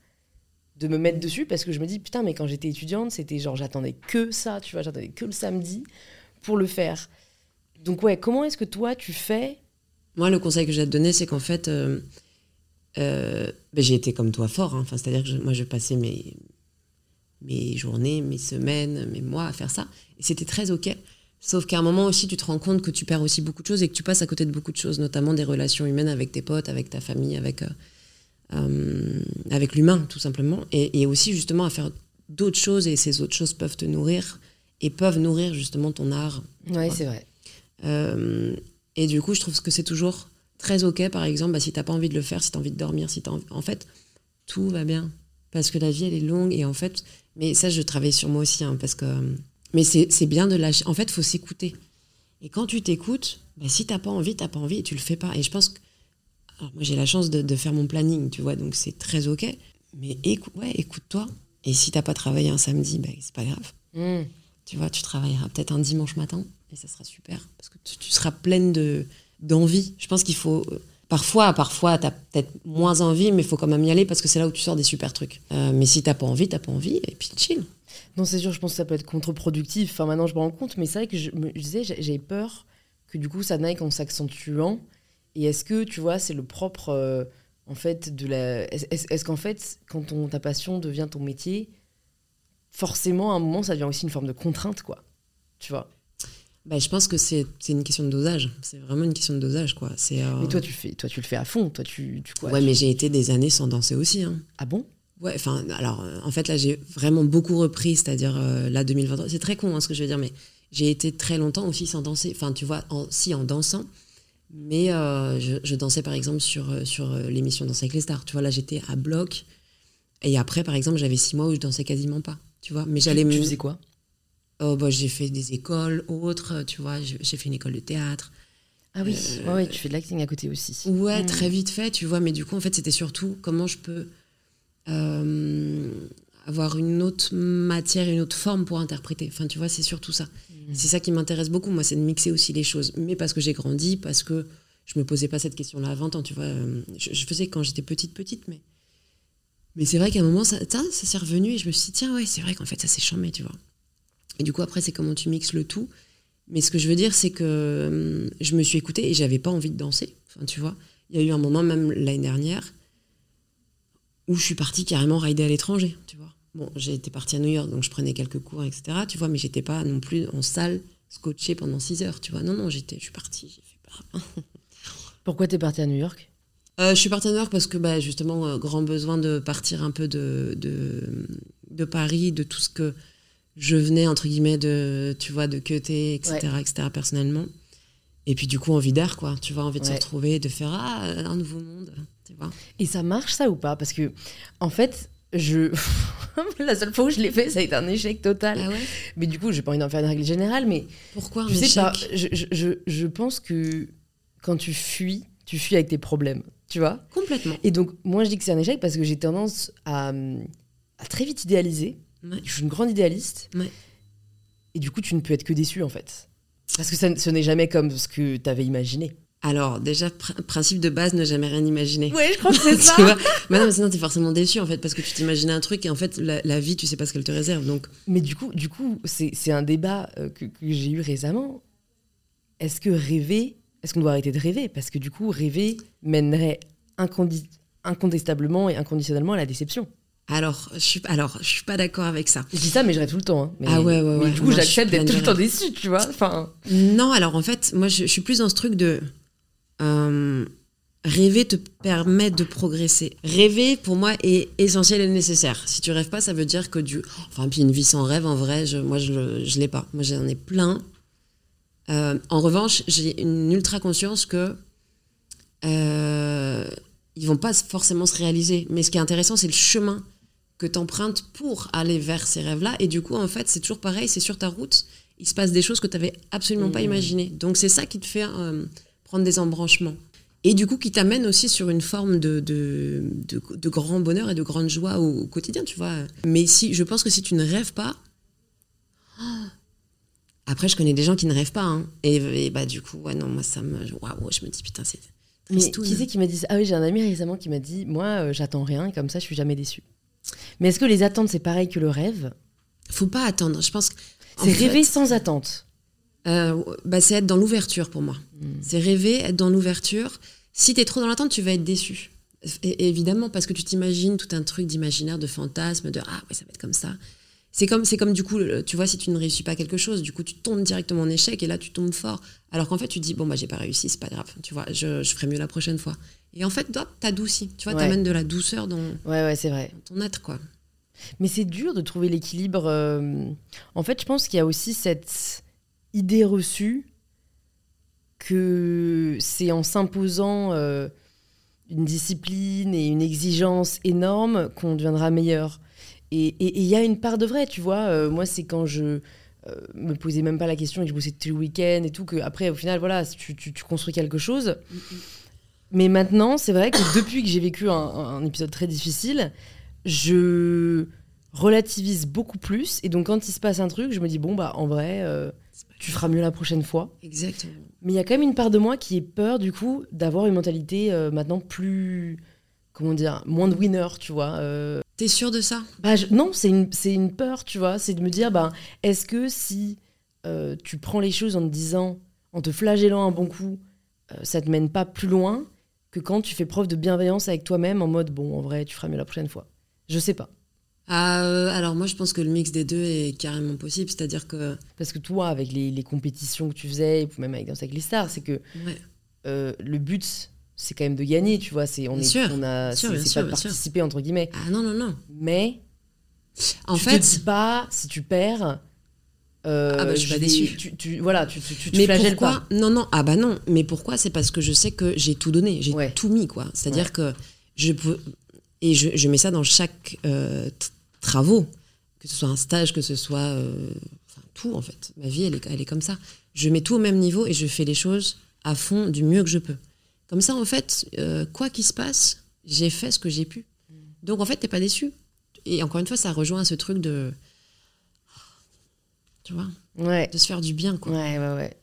Speaker 1: de me mettre dessus parce que je me dis putain mais quand j'étais étudiante c'était genre j'attendais que ça tu vois j'attendais que le samedi pour le faire donc ouais comment est-ce que toi tu fais?
Speaker 2: Moi le conseil que j'ai à te donner c'est qu'en fait euh, euh, ben, j'ai été comme toi fort hein. enfin c'est à dire que moi je passais mes mes journées mes semaines mes mois à faire ça et c'était très ok sauf qu'à un moment aussi tu te rends compte que tu perds aussi beaucoup de choses et que tu passes à côté de beaucoup de choses notamment des relations humaines avec tes potes avec ta famille avec euh, euh, avec l'humain, tout simplement, et, aussi justement à faire d'autres choses, et ces autres choses peuvent te nourrir, et peuvent nourrir justement ton art.
Speaker 1: Oui, c'est vrai.
Speaker 2: Euh, et du coup, je trouve que c'est toujours très ok, par exemple, bah, si t'as pas envie de le faire, si t'as envie de dormir, si t'as En fait, tout va bien. Parce que la vie, elle est longue, et en fait, mais ça, je travaille sur moi aussi, hein, parce que. Mais c'est bien de lâcher. En fait, faut s'écouter. Et quand tu t'écoutes, bah, si t'as pas envie, t'as pas envie, et tu le fais pas. Et je pense que alors moi j'ai la chance de, faire mon planning, tu vois, donc c'est très ok. Mais écoute, ouais, écoute-toi. Et si t'as pas travaillé un samedi, ben, c'est pas grave. Hmm. Tu vois, tu travailleras peut-être un dimanche matin et ça sera super parce que tu, seras pleine de d'envie. Je pense qu'il faut euh, parfois, parfois t'as peut-être moins envie, mais il faut quand même y aller parce que c'est là où tu sors des super trucs. Euh, mais si t'as pas envie, t'as pas envie et puis chill.
Speaker 1: Non, c'est sûr, je pense que ça peut être contre-productif. Enfin, maintenant, je me rends compte, mais c'est vrai que je me disais, j'ai peur que du coup, ça n'aille qu'en s'accentuant et est-ce que, tu vois, c'est le propre, euh, en fait, de la... Est-ce qu'en fait, quand ta passion devient ton métier, forcément, à un moment, ça devient aussi une forme de contrainte, quoi. Tu vois?
Speaker 2: Bah, je pense que c'est une question de dosage. C'est vraiment une question de dosage, quoi.
Speaker 1: Euh... Mais toi, tu fais, toi, tu le fais à fond. Toi, tu, tu
Speaker 2: quoi Ouais, mais j'ai été des années sans danser aussi. Hein.
Speaker 1: Ah bon?
Speaker 2: Ouais, enfin, alors, euh, en fait, là, j'ai vraiment beaucoup repris, c'est-à-dire, euh, là, 2023. C'est très con, hein, ce que je veux dire, mais j'ai été très longtemps aussi sans danser. Enfin, tu vois, en, si, en dansant, mais euh, je, dansais par exemple sur, sur l'émission Danser avec les stars. Tu vois, là j'étais à bloc. Et après, par exemple, j'avais six mois où je dansais quasiment pas. Tu vois, mais j'allais.
Speaker 1: Tu, faisais quoi?
Speaker 2: Oh, bah, J'ai fait des écoles, autres. Tu vois, j'ai fait une école de théâtre.
Speaker 1: Ah oui, ouais, tu fais de l'acting à côté aussi.
Speaker 2: Ouais, hmm. très vite fait, tu vois. Mais du coup, en fait, c'était surtout comment je peux avoir une autre matière, une autre forme pour interpréter. Enfin, tu vois, c'est surtout ça. Mm. C'est ça qui m'intéresse beaucoup, moi, c'est de mixer aussi les choses. Mais parce que j'ai grandi, parce que je me posais pas cette question-là à 20 ans, tu vois. Euh, je, faisais quand j'étais petite, petite, mais. Mais c'est vrai qu'à un moment, ça, ça, s'est revenu et je me suis dit, tiens, ouais, c'est vrai qu'en fait, ça s'est chambé, tu vois. Et du coup, après, c'est comment tu mixes le tout. Mais ce que je veux dire, c'est que hum, je me suis écoutée et j'avais pas envie de danser. Enfin, tu vois. Il y a eu un moment, même l'année dernière, où je suis partie carrément rider à l'étranger, tu vois. Bon, j'étais partie à New York, donc je prenais quelques cours, etc. Tu vois, mais j'étais pas non plus en salle scotché pendant 6 heures, tu vois. Non, non, j'étais, je suis partie, j'ai fait pas. *laughs*
Speaker 1: Pourquoi t'es partie à New York?
Speaker 2: Euh, Je suis partie à New York parce que, bah, justement, euh, grand besoin de partir un peu de, de, de, Paris, de tout ce que je venais, entre guillemets, de, tu vois, de queuter, etc., etc., personnellement. Et puis, du coup, envie d'air, quoi. Tu vois, envie de se retrouver, de faire, ah, un nouveau monde, tu vois.
Speaker 1: Et ça marche, ça, ou pas? Parce que, en fait, je *laughs* la seule fois où je l'ai fait ça a été un échec total
Speaker 2: ah
Speaker 1: mais du coup j'ai pas envie d'en faire une règle générale mais
Speaker 2: pourquoi
Speaker 1: je sais pas je, je, je, pense que quand tu fuis tu fuis avec tes problèmes tu vois?
Speaker 2: Complètement
Speaker 1: et donc moi je dis que c'est un échec parce que j'ai tendance à, à, très vite idéaliser je suis une grande idéaliste et du coup tu ne peux être que déçu en fait parce que ça, ce n'est jamais comme ce que tu avais imaginé
Speaker 2: alors, déjà, principe de base, ne jamais rien imaginer.
Speaker 1: Oui, je crois que *laughs* c'est ça.
Speaker 2: mais non, mais sinon, t'es forcément déçu, en fait, parce que tu t'imaginais un truc et en fait, la, vie, tu sais pas ce qu'elle te réserve. Donc...
Speaker 1: Mais du coup, du coup c'est un débat euh, que, j'ai eu récemment. Est-ce que rêver, est-ce qu'on doit arrêter de rêver? Parce que du coup, rêver mènerait incontestablement et inconditionnellement à la déception.
Speaker 2: Alors, je suis, alors, je suis pas d'accord avec ça.
Speaker 1: Je dis ça, mais je rêve tout le temps. Hein. Mais,
Speaker 2: ah ouais, ouais,
Speaker 1: ouais. du coup, j'accepte d'être tout le temps déçu, tu vois. Enfin.
Speaker 2: Non, alors en fait, moi, je suis plus dans ce truc de euh, rêver te permet de progresser. Rêver, pour moi, est essentiel et nécessaire. Si tu rêves pas, ça veut dire que du... Enfin, puis une vie sans rêve, en vrai, je, moi, je ne l'ai pas. Moi, j'en ai plein. Euh, en revanche, j'ai une ultra conscience que euh, ils vont pas forcément se réaliser. Mais ce qui est intéressant, c'est le chemin que tu empruntes pour aller vers ces rêves-là. Et du coup, en fait, c'est toujours pareil, c'est sur ta route. Il se passe des choses que tu n'avais absolument pas mmh. imaginées. Donc, c'est ça qui te fait euh, prendre des embranchements. Et du coup, qui t'amène aussi sur une forme de, de, de, grand bonheur et de grande joie au, quotidien, tu vois. Mais si, je pense que si tu ne rêves pas. *gasps* Après, je connais des gens qui ne rêvent pas. Hein. Et, bah, du coup, ouais, non, moi, ça me. Waouh, je me dis, putain, c'est.
Speaker 1: Mais qui c'est qui m'a dit ça? Ah oui, j'ai un ami récemment qui m'a dit Moi, euh, j'attends rien, et comme ça, je suis jamais déçu. Mais est-ce que les attentes, c'est pareil que le rêve?
Speaker 2: Faut pas attendre. Je pense
Speaker 1: C'est rêver sans attente.
Speaker 2: euh, bah, c'est être dans l'ouverture pour moi.
Speaker 1: Hmm.
Speaker 2: C'est rêver, être dans l'ouverture. Si t'es trop dans l'attente, tu vas être déçu. Et, évidemment, parce que tu t'imagines tout un truc d'imaginaire, de fantasme, de ah ouais, ça va être comme ça. C'est comme, c'est comme du coup, tu vois, si tu ne réussis pas quelque chose, du coup, tu tombes directement en échec et là, tu tombes fort. Alors qu'en fait, tu dis, bon, bah, j'ai pas réussi, c'est pas grave, tu vois, je, je ferai mieux la prochaine fois. Et en fait, toi, t'adoucis, tu vois,
Speaker 1: Ouais.
Speaker 2: t'amènes de la douceur dans,
Speaker 1: Ouais, ouais, c'est vrai.
Speaker 2: dans ton être, quoi.
Speaker 1: Mais c'est dur de trouver l'équilibre. euh, En fait, je pense qu'il y a aussi cette idée reçue que c'est en s'imposant euh, une discipline et une exigence énorme qu'on deviendra meilleur. Et il y a une part de vrai, tu vois. euh, moi, c'est quand je me posais même pas la question et que je bossais tout le week-end et tout, que après, au final, voilà, tu, tu- tu construis quelque chose. Mais maintenant, c'est vrai que depuis que j'ai vécu un, un épisode très difficile, je relativise beaucoup plus. Et donc, quand il se passe un truc, je me dis, bon, bah, en vrai, euh, tu feras mieux la prochaine fois.
Speaker 2: Exactement.
Speaker 1: Mais il y a quand même une part de moi qui est peur, du coup, d'avoir une mentalité euh, maintenant plus. Comment dire Moins de winner, tu vois. euh.
Speaker 2: T'es sûr de ça?
Speaker 1: Bah, je- non, c'est une, une peur, tu vois. C'est de me dire, bah, est-ce que si tu prends les choses en te disant, en te flagellant un bon coup, ça te mène pas plus loin que quand tu fais preuve de bienveillance avec toi-même en mode, bon, en vrai, tu feras mieux la prochaine fois. Je sais pas.
Speaker 2: Ah, euh, Alors moi, je pense que le mix des deux est carrément possible. C'est-à-dire que
Speaker 1: Parce que toi, avec les, les compétitions que tu faisais, ou même avec Danse avec les stars, c'est que
Speaker 2: ouais,
Speaker 1: euh, le but, c'est quand même de gagner, tu vois. C'est on
Speaker 2: Bien
Speaker 1: est,
Speaker 2: sûr,
Speaker 1: on a, c'est
Speaker 2: sûr,
Speaker 1: pas de
Speaker 2: sûr.
Speaker 1: participer entre guillemets.
Speaker 2: ah non non non.
Speaker 1: Mais
Speaker 2: En
Speaker 1: tu
Speaker 2: fait,
Speaker 1: te dis pas si tu perds. Euh,
Speaker 2: Ah bah, je suis pas déçue.
Speaker 1: Tu, tu- voilà, tu, tu, tu te
Speaker 2: mais
Speaker 1: flagelles
Speaker 2: pourquoi
Speaker 1: pas.
Speaker 2: Non non ah bah non. Mais pourquoi? C'est parce que je sais que j'ai tout donné, j'ai
Speaker 1: Ouais.
Speaker 2: tout mis quoi. C'est-à-dire que je peux et je, je mets ça dans chaque euh, travaux, que ce soit un stage, que ce soit euh, enfin, tout en fait. Ma vie elle est, elle est comme ça. Je mets tout au même niveau et je fais les choses à fond du mieux que je peux. Comme ça en fait, euh, quoi qu'il se passe, j'ai fait ce que j'ai pu. Donc en fait t'es pas déçu. Et encore une fois ça rejoint ce truc de tu vois
Speaker 1: Ouais.
Speaker 2: de se faire du bien quoi.
Speaker 1: Ouais, ouais, ouais.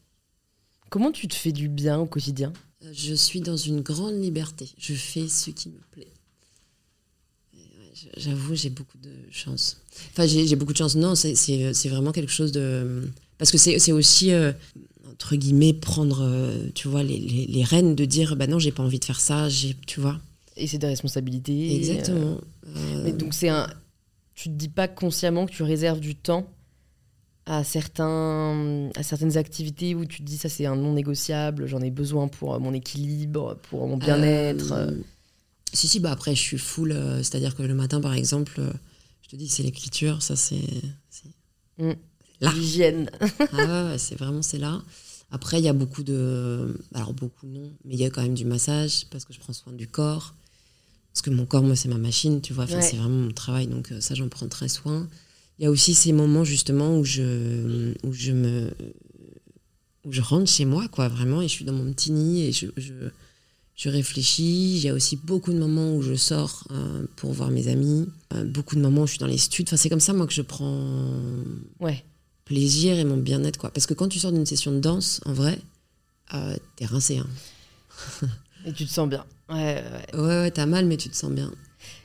Speaker 1: Comment tu te fais du bien au quotidien?
Speaker 2: Euh, Je suis dans une grande liberté. Je fais ce qui me plaît. J'avoue, j'ai beaucoup de chance. Enfin, j'ai beaucoup de chance. Non, c'est- vraiment quelque chose de. Parce que c'est aussi, euh, entre guillemets, prendre, euh, tu vois, les, les, les rênes de dire, bah non, j'ai pas envie de faire ça, j'ai- tu vois.
Speaker 1: Et c'est des responsabilités.
Speaker 2: Exactement.
Speaker 1: Euh, Mais donc c'est un. Tu te dis pas consciemment que tu réserves du temps à certains à certaines activités où tu te dis ça c'est un non négociable, j'en ai besoin pour euh, mon équilibre, pour mon bien-être.
Speaker 2: Euh,
Speaker 1: euh.
Speaker 2: Si, si, bah après, je suis full. euh, C'est-à-dire que le matin, par exemple, euh, je te dis, c'est l'écriture, ça, c'est. c'est-
Speaker 1: Mm.
Speaker 2: Là.
Speaker 1: L'hygiène. *laughs*
Speaker 2: Ah ouais, c'est vraiment c'est là. Après, il y a beaucoup de. Alors, beaucoup non, mais il y a quand même du massage parce que je prends soin du corps. Parce que mon corps, moi, c'est ma machine, tu vois. Enfin,
Speaker 1: Ouais.
Speaker 2: C'est vraiment mon travail, donc ça, j'en prends très soin. Il y a aussi ces moments, justement, où je, où je me. où je rentre chez moi, quoi, vraiment, et je suis dans mon petit nid et je. je je réfléchis, il y a aussi beaucoup de moments où je sors euh, pour voir mes amis, Euh, beaucoup de moments où je suis dans les studs. Enfin, c'est comme ça, moi, que je prends
Speaker 1: Ouais.
Speaker 2: plaisir et mon bien-être quoi parce que quand tu sors d'une session de danse en vrai euh, t'es rincé hein.
Speaker 1: Et tu te sens bien. Ouais, ouais.
Speaker 2: ouais ouais t'as mal mais tu te sens bien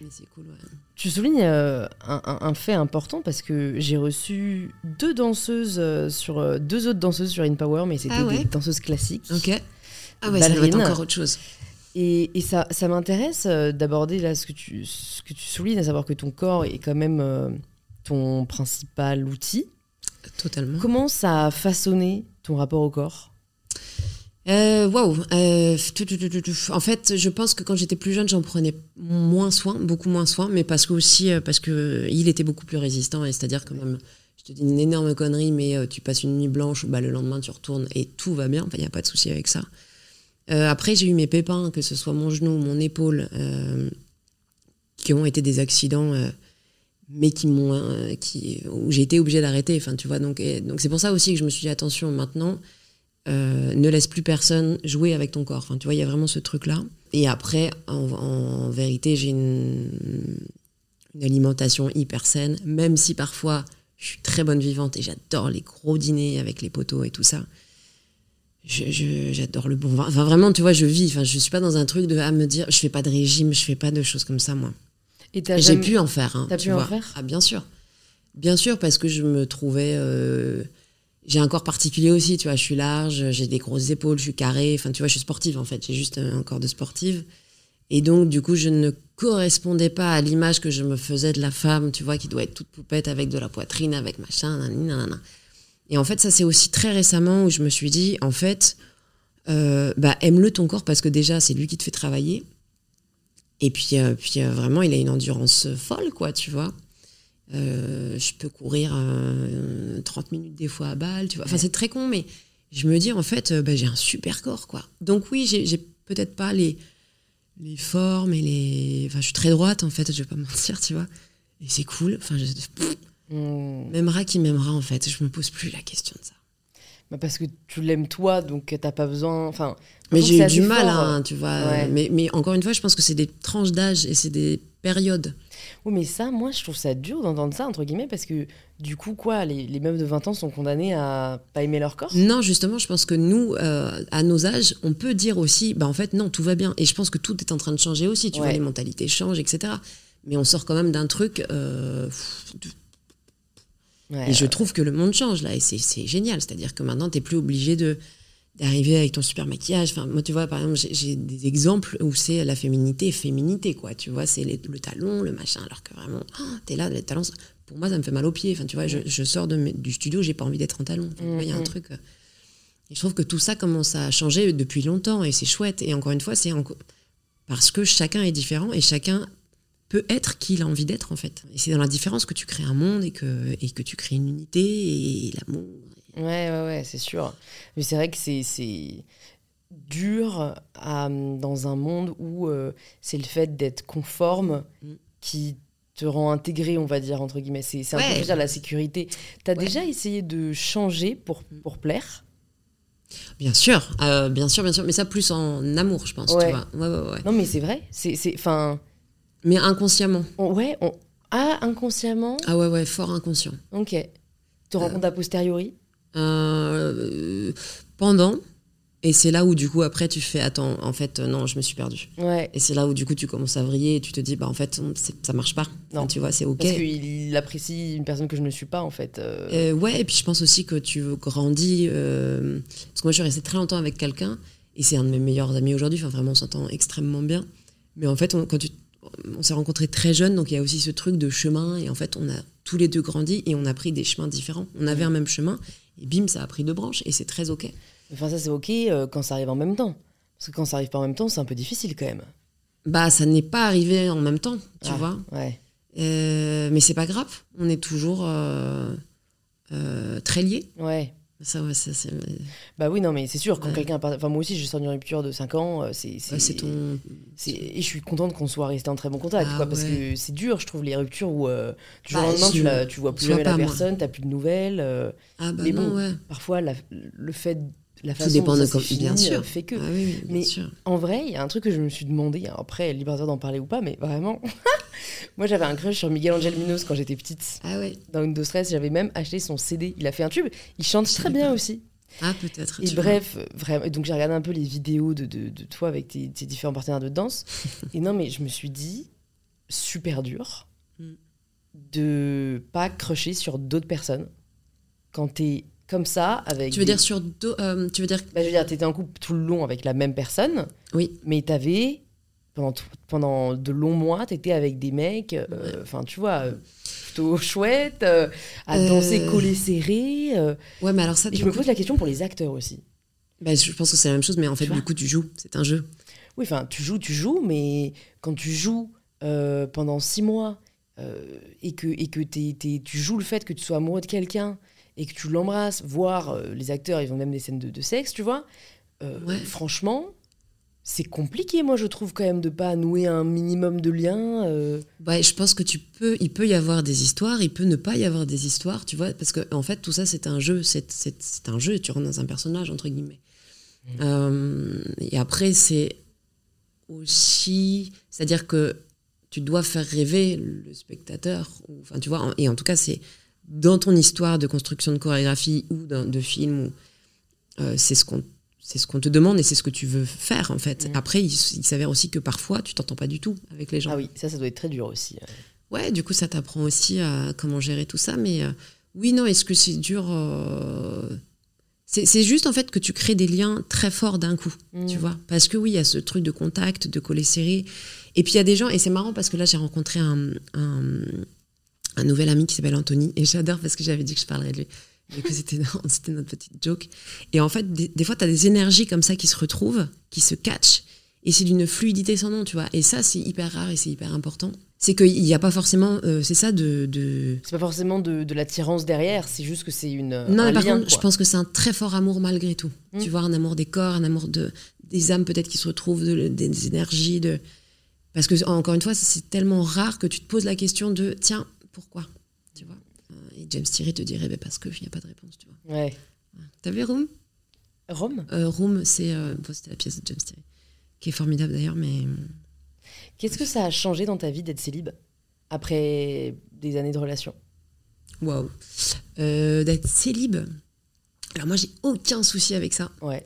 Speaker 2: mais c'est cool ouais.
Speaker 1: Tu soulignes euh, un, un- un fait important parce que j'ai reçu deux danseuses euh, sur euh, deux autres danseuses sur InPower, mais c'était
Speaker 2: Ah ouais
Speaker 1: des danseuses classiques.
Speaker 2: ok. Ah ouais ça doit être encore autre chose.
Speaker 1: Et, et ça, ça m'intéresse d'aborder là ce que tu ce que tu soulignes, à savoir que ton corps est quand même euh, ton principal outil.
Speaker 2: totalement.
Speaker 1: Comment ça a façonné ton rapport au corps?
Speaker 2: Euh, Waouh Euh, tout, tout. En fait, je pense que quand j'étais plus jeune, j'en prenais moins soin, beaucoup moins soin, mais parce que aussi euh, parce que il était beaucoup plus résistant. Et c'est-à-dire que même, je te dis une énorme connerie, mais euh, tu passes une nuit blanche, bah, le lendemain tu retournes et tout va bien. Il n'y a pas de souci avec ça. Euh, après, j'ai eu mes pépins, que ce soit mon genou, mon épaule, euh, qui ont été des accidents. euh, mais qui m'ont euh, qui où j'ai été obligée d'arrêter enfin tu vois donc c'est pour ça aussi que je me suis dit attention maintenant euh, ne laisse plus personne jouer avec ton corps. Enfin, tu vois, il y a vraiment ce truc-là. Et après, en, en vérité, j'ai une, une alimentation hyper saine, même si parfois je suis très bonne vivante et j'adore les gros dîners avec les poteaux et tout ça. J'adore le bon vin. Enfin, vraiment, tu vois, je vis. Enfin, je suis pas dans un truc de à me dire, je fais pas de régime, je fais pas de choses comme ça, moi.
Speaker 1: Et
Speaker 2: J'ai
Speaker 1: jamais-
Speaker 2: pu en faire. hein,
Speaker 1: T'as pu en faire?
Speaker 2: Ah, bien sûr. Bien sûr, parce que je me trouvais. euh, j'ai un corps particulier aussi, tu vois. Je suis large, j'ai des grosses épaules, je suis carrée. Enfin, tu vois, je suis sportive en fait. J'ai juste un corps de sportive. Et donc, du coup, je ne correspondais pas à l'image que je me faisais de la femme, tu vois, qui doit être toute poupette avec de la poitrine, avec machin, nanana. Et en fait, ça, c'est aussi très récemment où je me suis dit, en fait, euh, bah, aime-le ton corps parce que déjà, c'est lui qui te fait travailler. Et puis, euh, euh, vraiment, il a une endurance folle, quoi, tu vois. Euh, je peux courir euh, 30 minutes des fois à balle, tu vois. Enfin, c'est très con, mais je me dis, en fait, euh, bah, j'ai un super corps, quoi. Donc oui, j'ai peut-être pas les, les formes et les... Enfin, je suis très droite, en fait, je vais pas *laughs* mentir, tu vois. Et c'est cool. Enfin, je...
Speaker 1: Hmm.
Speaker 2: m'aimera qui m'aimera, en fait. Je me pose plus la question de ça.
Speaker 1: Bah, parce que tu l'aimes toi, donc t'as pas besoin. Enfin,
Speaker 2: Mais j'ai eu du mal, hein, tu vois.
Speaker 1: Ouais.
Speaker 2: Mais, mais encore une fois, je pense que c'est des tranches d'âge et c'est des périodes.
Speaker 1: Oui, mais ça, moi, je trouve ça dur d'entendre ça, entre guillemets, parce que du coup, quoi, les, les meufs de 20 ans sont condamnées à pas aimer leur corps?
Speaker 2: Non, justement, je pense que nous, euh, à nos âges, on peut dire aussi, bah en fait, non, tout va bien. Et je pense que tout est en train de changer aussi. Tu
Speaker 1: Ouais.
Speaker 2: vois, les mentalités changent, etc. Mais on sort quand même d'un truc. euh, pff, de-
Speaker 1: Ouais,
Speaker 2: et je trouve que le monde change là, et c'est c'est génial. C'est-à-dire que maintenant, t'es plus obligé de d'arriver avec ton super maquillage. Enfin, moi, tu vois, par exemple, j'ai- des exemples où c'est la féminité, féminité, quoi. Tu vois, c'est le talon, le machin, alors que vraiment, oh, t'es là, les talons. Pour moi, ça me fait mal aux pieds. Enfin, tu vois, je, je sors de du studio, j'ai pas envie d'être en talon. Enfin, Il y a un
Speaker 1: Mhm.
Speaker 2: truc. euh, Et je trouve que tout ça commence à changer depuis longtemps, et c'est chouette. Et encore une fois, c'est parce que chacun est différent et chacun peut être qui il a envie d'être en fait. Et c'est dans la différence que tu crées un monde et que, et que tu crées une unité et l'amour.
Speaker 1: Ouais, ouais, ouais, c'est sûr. Mais c'est vrai que c'est c'est dur à- dans un monde où euh, c'est le fait d'être conforme
Speaker 2: Mm.
Speaker 1: qui te rend intégré, on va dire, entre guillemets. C'est un
Speaker 2: Ouais.
Speaker 1: peu dire, la sécurité. T'as
Speaker 2: Ouais.
Speaker 1: déjà essayé de changer pour, pour plaire?
Speaker 2: Bien sûr, euh, bien sûr, bien sûr, mais ça plus en amour, je pense.
Speaker 1: Ouais.
Speaker 2: Tu vois. Ouais, ouais, ouais.
Speaker 1: Non, mais c'est vrai. C'est, c'est, enfin,
Speaker 2: Mais inconsciemment.
Speaker 1: on- ouais, on, ah, inconsciemment?
Speaker 2: Ah ouais, ouais, fort inconscient.
Speaker 1: Ok. Tu te rends compte a posteriori?
Speaker 2: Euh, pendant, et c'est là où du coup après tu fais attends, en fait, euh, non, je me suis perdue.
Speaker 1: Ouais.
Speaker 2: Et c'est là où du coup tu commences à vriller et tu te dis bah en fait ça marche pas.
Speaker 1: Non.
Speaker 2: Enfin, tu vois, c'est ok.
Speaker 1: Parce qu'il il apprécie une personne que je ne suis pas, en fait. euh.
Speaker 2: Euh, ouais, et puis je pense aussi que tu grandis. euh, parce que moi, je suis restée très longtemps avec quelqu'un, et c'est un de mes meilleurs amis aujourd'hui. Enfin, vraiment, on s'entend extrêmement bien. Mais en fait, on, quand tu, on s'est rencontrés très jeunes, donc il y a aussi ce truc de chemin, et en fait, on a tous les deux grandi, et on a pris des chemins différents. On avait un même chemin, et bim, ça a pris deux branches, et c'est très ok.
Speaker 1: Enfin, ça, c'est ok euh, quand ça arrive en même temps. Parce que quand ça arrive pas en même temps, c'est un peu difficile quand même.
Speaker 2: Bah, ça n'est pas arrivé en même temps, tu
Speaker 1: Ah,
Speaker 2: vois.
Speaker 1: Ouais.
Speaker 2: Euh, mais c'est pas grave, on est toujours euh, très liés.
Speaker 1: Ouais.
Speaker 2: Ça, ouais, ça, c'est
Speaker 1: Bah oui, non, mais c'est sûr, quand
Speaker 2: Ouais.
Speaker 1: quelqu'un. part- Enfin, moi aussi, je sors d'une rupture de 5 ans. euh, C'est
Speaker 2: ouais, c'est ton.
Speaker 1: c'est- Et je suis contente qu'on soit resté en très bon contact,
Speaker 2: Ah
Speaker 1: quoi, parce que c'est dur, je trouve, les ruptures où euh, du jour
Speaker 2: Bah,
Speaker 1: au lendemain,
Speaker 2: je-
Speaker 1: tu, la, tu vois plus jamais la
Speaker 2: moi.
Speaker 1: personne, t'as plus de nouvelles. euh,
Speaker 2: Ah bah
Speaker 1: Mais
Speaker 2: non,
Speaker 1: bon,
Speaker 2: ouais.
Speaker 1: parfois, la- le fait. La
Speaker 2: Tout
Speaker 1: façon
Speaker 2: dépend
Speaker 1: dont
Speaker 2: de
Speaker 1: ça
Speaker 2: bien
Speaker 1: fini,
Speaker 2: sûr.
Speaker 1: euh, fait que.
Speaker 2: Ah oui, oui, bien
Speaker 1: Mais-
Speaker 2: sûr.
Speaker 1: En vrai, il y a un truc que je me suis demandé, hein, après, libre d'en parler ou pas, mais vraiment. *laughs* Moi, j'avais un crush sur Miguel Angel Minos quand j'étais petite.
Speaker 2: Ah ouais.
Speaker 1: Dans Windows 13, j'avais même acheté son CD. Il a fait un tube. Il chante
Speaker 2: Je
Speaker 1: très bien
Speaker 2: pas.
Speaker 1: aussi.
Speaker 2: Ah peut-être.
Speaker 1: Et
Speaker 2: vois.
Speaker 1: bref, euh, vraiment. Donc j'ai regardé un peu les vidéos de, de, de toi avec tes, tes différents partenaires de danse. *laughs* et non, mais je me suis dit, super dur
Speaker 2: Mm.
Speaker 1: de pas crusher sur d'autres personnes quand t'es comme ça avec.
Speaker 2: Tu veux
Speaker 1: des-
Speaker 2: dire sur deux. euh, tu veux dire.
Speaker 1: Bah, je veux dire, t'étais en couple tout le long avec la même personne,
Speaker 2: Oui.
Speaker 1: mais t'avais pendant pendant de longs mois, t'étais avec des mecs. euh. Enfin, tu vois. euh, Plutôt chouette, euh, à danser collé serré.
Speaker 2: Ouais, mais alors ça.
Speaker 1: Et je me pose la question pour les acteurs aussi.
Speaker 2: bah, je pense que c'est la même chose, mais en fait,
Speaker 1: Tu
Speaker 2: du coup, tu joues. C'est un jeu.
Speaker 1: Oui, enfin, tu joues, tu joues, mais quand tu joues pendant six mois et que, et que tu joues le fait que tu sois amoureux de quelqu'un et que tu l'embrasses, voire euh, les acteurs, ils ont même des scènes de, de sexe, tu vois, euh,
Speaker 2: Ouais.
Speaker 1: franchement, c'est compliqué, moi, je trouve, quand même, de pas nouer un minimum de lien. euh.
Speaker 2: Ouais, je pense que tu peux. Il peut y avoir des histoires, il peut ne pas y avoir des histoires, tu vois, parce que en fait, tout ça, c'est un jeu. C'est un jeu. Tu rentres dans un personnage entre guillemets. Euh, et après, c'est aussi, c'est-à-dire que tu dois faire rêver le spectateur. Enfin, tu vois. Et en tout cas, c'est dans ton histoire de construction de chorégraphie ou de film, euh, c'est ce qu'on c'est ce qu'on te demande et c'est ce que tu veux faire en fait.
Speaker 1: Mm.
Speaker 2: Après, il, il s'avère aussi que parfois tu t'entends pas du tout avec les gens.
Speaker 1: Ah oui, ça, ça doit être très dur aussi.
Speaker 2: Ouais, du coup, ça t'apprend aussi à comment gérer tout ça. Mais euh, oui, non, est-ce que c'est dur euh, C'est juste en fait que tu crées des liens très forts d'un coup, tu
Speaker 1: Mm.
Speaker 2: vois. Parce que oui, il y a ce truc de contact, de coller serré. Et puis il y a des gens, et c'est marrant parce que là, j'ai rencontré un, un, un nouvel ami qui s'appelle Anthony, et j'adore parce que j'avais dit que je parlerais de lui. *laughs* C'était notre petite joke. Et en fait, des, des fois, tu as des énergies comme ça qui se retrouvent, qui se catchent, et c'est d'une fluidité sans nom, tu vois. Et ça, c'est hyper rare et c'est hyper important. C'est qu'il n'y a pas forcément, euh, c'est ça, de, de...
Speaker 1: C'est pas forcément de, de l'attirance derrière, c'est juste que c'est une.
Speaker 2: Non,
Speaker 1: un
Speaker 2: mais par
Speaker 1: lien,
Speaker 2: contre, je pense que c'est un très fort amour malgré tout.
Speaker 1: Mm.
Speaker 2: Tu vois, un amour des corps, un amour de, des âmes peut-être qui se retrouvent, de- des, des énergies. De... Parce que, encore une fois, c'est tellement rare que tu te poses la question de tiens, pourquoi tu vois Euh, Et James Thierry te dirait ben, parce qu'il n'y a pas de réponse. Tu vois.
Speaker 1: Ouais.
Speaker 2: T'as vu Room
Speaker 1: Rome?
Speaker 2: Euh, Room, c'est euh, bon, c'était la pièce de James Thierry, qui est formidable d'ailleurs, mais
Speaker 1: Qu'est-ce que ça a changé dans ta vie d'être célib après des années de relation?
Speaker 2: Waouh Euh, D'être célib. Alors moi, j'ai aucun souci avec ça.
Speaker 1: Ouais.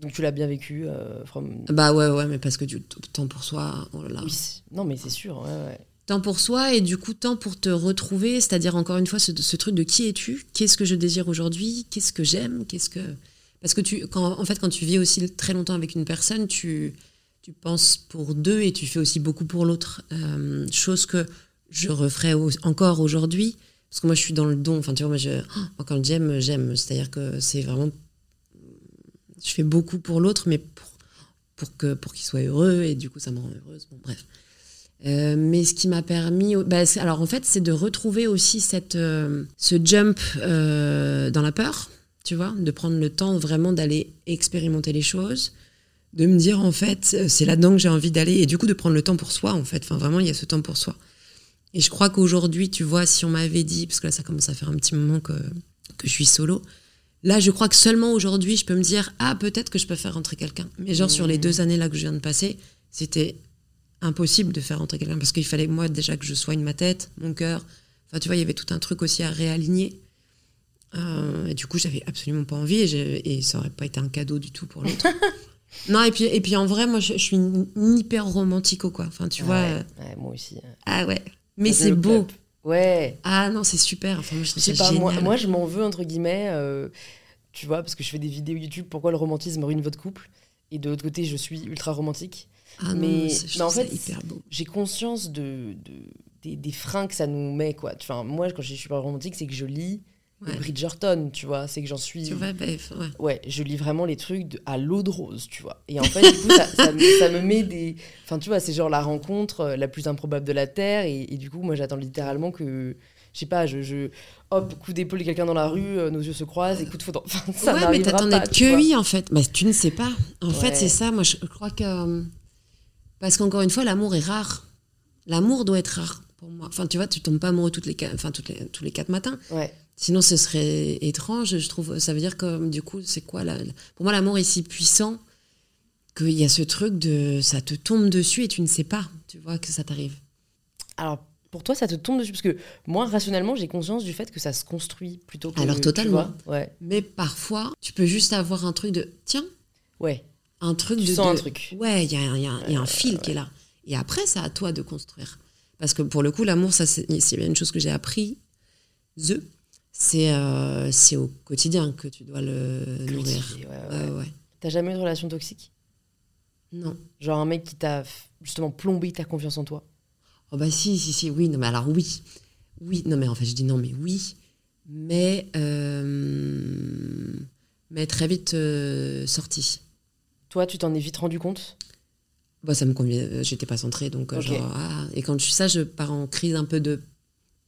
Speaker 1: Donc tu l'as bien vécu euh, from...
Speaker 2: Bah ouais, ouais, mais parce que du temps pour soi, oh là là.
Speaker 1: Oui, non mais c'est sûr. Ouais, ouais.
Speaker 2: Temps pour soi et du coup temps pour te retrouver, c'est-à-dire encore une fois ce, truc de qui es-tu, qu'est-ce que je désire aujourd'hui, qu'est-ce que j'aime, qu'est-ce que parce que tu quand en fait quand tu vis aussi très longtemps avec une personne, tu tu penses pour deux et tu fais aussi beaucoup pour l'autre, Euh, chose que je referais encore aujourd'hui parce que moi je suis dans le don, enfin tu vois moi je oh, quand j'aime j'aime, c'est-à-dire que c'est vraiment je fais beaucoup pour l'autre mais pour pour que pour qu'il soit heureux et du coup ça me rend heureuse. Bon bref. Euh, mais ce qui m'a permis, bah, alors en fait, c'est de retrouver aussi cette, euh, ce jump euh, dans la peur, tu vois, de prendre le temps vraiment d'aller expérimenter les choses, de me dire en fait, euh, c'est là-dedans que j'ai envie d'aller, et du coup de prendre le temps pour soi, en fait. Enfin, vraiment, il y a ce temps pour soi. Et je crois qu'aujourd'hui, tu vois, si on m'avait dit, parce que là, ça commence à faire un petit moment que, que je suis solo, là, je crois que seulement aujourd'hui, je peux me dire, ah, peut-être que je peux faire rentrer quelqu'un. Mais genre, sur les deux années là que je viens de passer, c'était impossible de faire rentrer quelqu'un parce qu'il fallait moi déjà que je soigne ma tête, mon cœur. Enfin, tu vois, il y avait tout un truc aussi à réaligner. Euh, et du coup, j'avais absolument pas envie et, ça aurait pas été un cadeau du tout pour l'autre. *laughs* non, et puis, et puis en vrai, moi, je, je suis une, une hyper romantico, quoi. Enfin, tu vois.
Speaker 1: Ouais,
Speaker 2: euh,
Speaker 1: ouais, moi aussi.
Speaker 2: ah ouais. Mais c'est beau.
Speaker 1: club. Ouais.
Speaker 2: Ah non, c'est super. Enfin, moi, je trouve ça
Speaker 1: pas, moi je m'en veux entre guillemets, euh, tu vois, parce que je fais des vidéos YouTube. Pourquoi le romantisme ruine votre couple? Et de l'autre côté, je suis ultra romantique.
Speaker 2: Ah non,
Speaker 1: mais-
Speaker 2: je
Speaker 1: mais en fait,
Speaker 2: hyper beau.
Speaker 1: J'ai conscience de, de- des, des freins que ça nous met, quoi. Enfin, moi, quand je suis pas romantique, c'est que je lis
Speaker 2: Ouais.
Speaker 1: Bridgerton, tu vois. C'est que j'en suis.
Speaker 2: Tu vois, bref, ouais.
Speaker 1: Ouais, je lis vraiment les trucs de- à l'eau de rose, tu vois. Et en fait, du coup, ça, ça me, ça me met des. Enfin, tu vois, c'est genre la rencontre euh, la plus improbable de la Terre. Et, et du coup, moi, j'attends littéralement que. Je sais pas, je, je. Hop, coup d'épaule de quelqu'un dans la rue, euh, nos yeux se croisent et coup de foudre. *laughs* Enfin, ça
Speaker 2: ouais, mais t'attends d'être cueilli en fait. Mais tu ne sais pas. En
Speaker 1: Ouais.
Speaker 2: fait, c'est ça. Moi, je crois que. Parce qu'encore une fois, l'amour est rare. L'amour doit être rare pour moi. Enfin, tu vois, tu tombes pas amoureux toutes les, enfin, toutes les, tous les quatre matins.
Speaker 1: Ouais.
Speaker 2: Sinon, ce serait étrange, je trouve. Ça veut dire que, du coup, c'est quoi la- Pour moi, l'amour est si puissant qu'il y a ce truc de. Ça te tombe dessus et tu ne sais pas, tu vois, que ça t'arrive.
Speaker 1: Alors, pour toi, ça te tombe dessus? Parce que moi, rationnellement, j'ai conscience du fait que ça se construit plutôt que.
Speaker 2: Alors,
Speaker 1: tu
Speaker 2: totalement.
Speaker 1: vois. Ouais.
Speaker 2: Mais parfois, tu peux juste avoir un truc de. Tiens,
Speaker 1: Ouais.
Speaker 2: Un truc
Speaker 1: Tu
Speaker 2: de.
Speaker 1: sens
Speaker 2: de-
Speaker 1: un truc.
Speaker 2: Ouais, il y a, y y un fil qui est là. Et après, c'est à toi de construire. Parce que pour le coup, l'amour, ça, c'est une chose que j'ai appris. The, c'est euh, au quotidien que tu dois le nourrir.
Speaker 1: Cultiver, ouais, ouais.
Speaker 2: Ouais, ouais.
Speaker 1: T'as jamais eu de relation toxique?
Speaker 2: Non.
Speaker 1: Genre un mec qui t'a justement plombé ta confiance en toi?
Speaker 2: Oh bah si, si, si, oui, non, mais alors oui. Oui, non, mais en fait, je dis non, mais oui. Mais, euh, mais très vite euh, sorti.
Speaker 1: Toi, tu t'en es vite rendu compte?
Speaker 2: Bah, ça me convient, euh, j'étais pas centrée, donc euh,
Speaker 1: Ok.
Speaker 2: genre, ah, et quand je suis ça, je pars en crise un peu de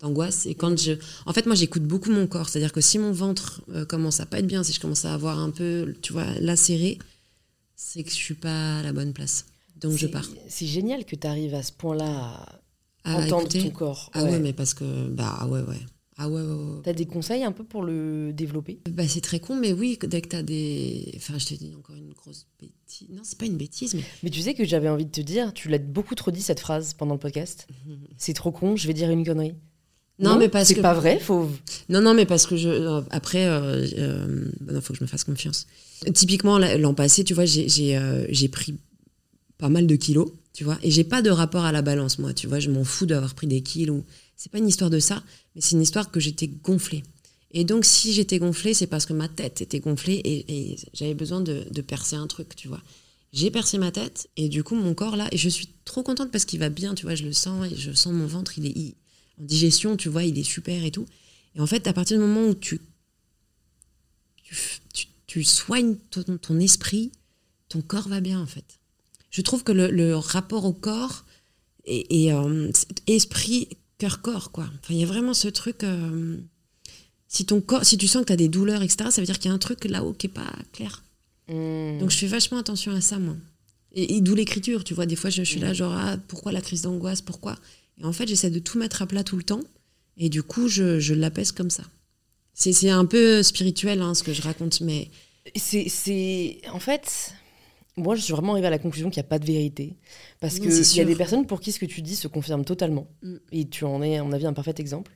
Speaker 2: d'angoisse. Et quand je. En fait, moi, j'écoute beaucoup mon corps. C'est-à-dire que si mon ventre euh, commence à pas être bien, si je commence à avoir un peu, tu vois, lacéré, c'est que je suis pas à la bonne place. Donc je pars.
Speaker 1: C'est génial que tu arrives à ce point-là à
Speaker 2: À
Speaker 1: entendre
Speaker 2: écouter.
Speaker 1: ton corps.
Speaker 2: Ah ouais. mais parce que. Bah, ah ouais, ouais. Ah ouais, ouais, ouais.
Speaker 1: T'as des conseils un peu pour le développer?
Speaker 2: Bah, c'est très con, mais oui, dès que t'as des. Enfin, je te dis encore une grosse bêtise. Non, c'est pas une bêtise, mais.
Speaker 1: Mais tu sais que j'avais envie de te dire, tu l'as beaucoup trop dit cette phrase pendant le podcast. C'est trop con, je vais dire une connerie.
Speaker 2: Non, mais parce
Speaker 1: c'est
Speaker 2: que
Speaker 1: pas vrai. Faut.
Speaker 2: Non, non, mais parce que je. euh, après, euh, euh, non, faut que je me fasse confiance. Typiquement, l'an passé, tu vois, j'ai j'ai, euh, j'ai pris pas mal de kilos, tu vois, et j'ai pas de rapport à la balance, moi, tu vois, je m'en fous d'avoir pris des kilos. C'est pas une histoire de ça, mais c'est une histoire que j'étais gonflée. Et donc, si j'étais gonflée, c'est parce que ma tête était gonflée et, j'avais besoin de, percer un truc, tu vois. J'ai percé ma tête et du coup, mon corps là, et je suis trop contente parce qu'il va bien, tu vois, je le sens et je sens mon ventre, il est en digestion, tu vois, il est super et tout. Et en fait, à partir du moment où tu, soignes ton, esprit, ton corps va bien, en fait. Je trouve que le, rapport au corps et, et, euh, esprit, cœur-corps, quoi. Enfin, il y a vraiment ce truc. euh, si, ton corps, si tu sens que tu as des douleurs, etc., ça veut dire qu'il y a un truc là-haut qui est pas clair.
Speaker 1: Hmm.
Speaker 2: Donc je fais vachement attention à ça, moi. Et, et d'où l'écriture, tu vois. Des fois, je, suis là, genre, ah, pourquoi la crise d'angoisse Pourquoi? Et en fait, j'essaie de tout mettre à plat tout le temps. Et du coup, je, je l'apaise comme ça. C'est c'est un peu spirituel, hein, ce que je raconte, mais
Speaker 1: C'est, c'est, en fait, moi, je suis vraiment arrivée à la conclusion qu'il n'y a pas de vérité, parce
Speaker 2: Oui,
Speaker 1: que
Speaker 2: c'est
Speaker 1: il y a des personnes pour qui ce que tu dis se confirme totalement,
Speaker 2: Mm.
Speaker 1: et tu en es, à mon avis, un parfait exemple.